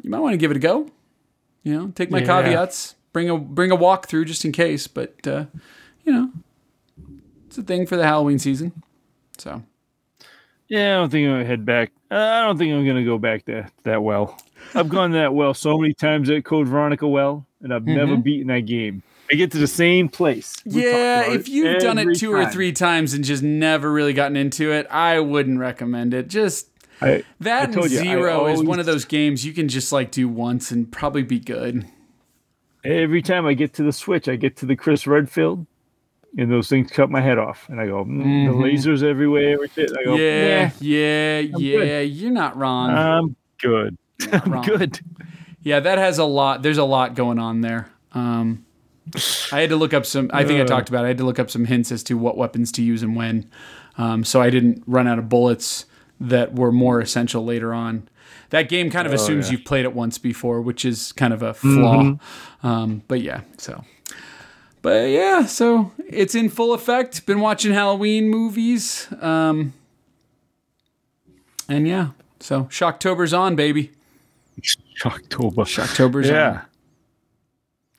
you might want to give it a go. You know, take my Yeah. caveats, bring a bring a walkthrough just in case. But uh, you know, it's a thing for the Halloween season. So Yeah, I don't think I'm gonna head back. Uh, I don't think I'm gonna go back there that well. I've gone that well so many times at Code Veronica well, and I've never beaten that game. I get to the same place. We yeah, if you've done it two or three times and just never really gotten into it, I wouldn't recommend it. Just I, that I and told you, Zero is one of those games you can just like do once and probably be good. every time I get to the Switch, I get to the Chris Redfield, and those things cut my head off, and I go, mm, the lasers everywhere. I go, Yeah, yeah, good. yeah. You're not wrong. I'm good. I'm wrong. good. yeah, that has a lot. There's a lot going on there. Um, I had to look up some. I think I Uh. talked about. it. I had to look up some hints as to what weapons to use and when, um, so I didn't run out of bullets that were more essential later on. That game kind of assumes yeah. you've played it once before, which is kind of a flaw. Mm-hmm. Um, but yeah, so. But yeah, so it's in full effect. Been watching Halloween movies. Um, and yeah, so Shocktober's on, baby. October. Shocktober's on. Yeah.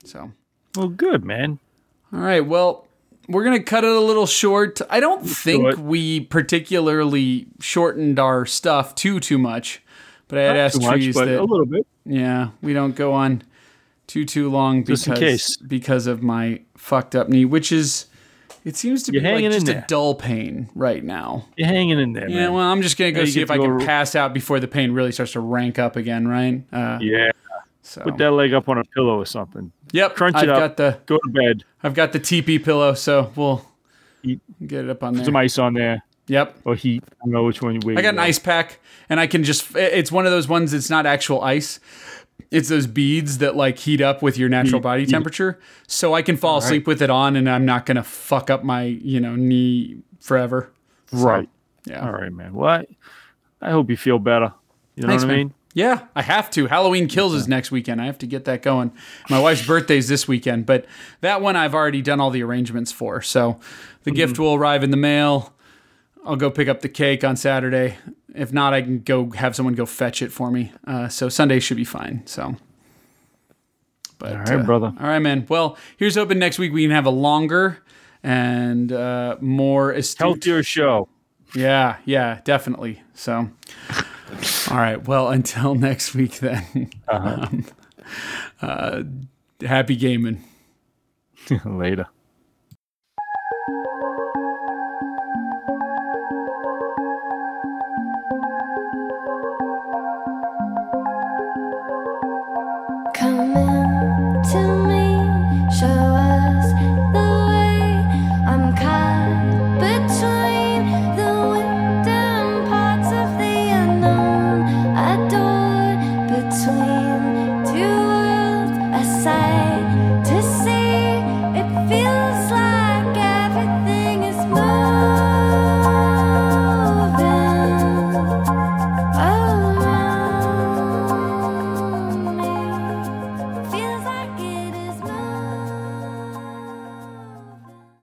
So, Well, good, man. all right. Well, we're gonna cut it a little short. I don't think we particularly shortened our stuff too too much, but I had Not asked much, trees that a little bit. yeah we don't go on too too long Just in because case. because of my fucked up knee, which is it seems to You're be like just a dull pain right now. You're hanging in there, Yeah, man. well, I'm just gonna go Yeah, see if I can go- pass out before the pain really starts to rank up again, right? Uh, yeah. so Put that leg up on a pillow or something. yep, crunch I've it up. got the Go to bed. I've got the TP pillow, so we'll Eat. get it up on Put there. some ice on there Yep. or heat. I don't know which one you I got an ice pack, and I can just. It's one of those ones. It's not actual ice. It's those beads that like heat up with your natural body temperature, so I can fall asleep with it on, and I'm not gonna fuck up my you know knee forever. So, Right. Yeah. All right, man. Well, I, I hope you feel better. You know Thanks, what I man. mean? Yeah, I have to. Halloween Kills is next weekend. I have to get that going. My wife's birthday's this weekend, but that one I've already done all the arrangements for. So the gift Mm-hmm. will arrive in the mail. I'll go pick up the cake on Saturday. If not, I can go have someone go fetch it for me. Uh, so Sunday should be fine. So. But, All right, brother. All right, man. Well, here's hoping next week we can have a longer and uh, more astute. Healthier show. Yeah, yeah, definitely. So, all right. Well, until next week, then. Um, uh, happy gaming. Later.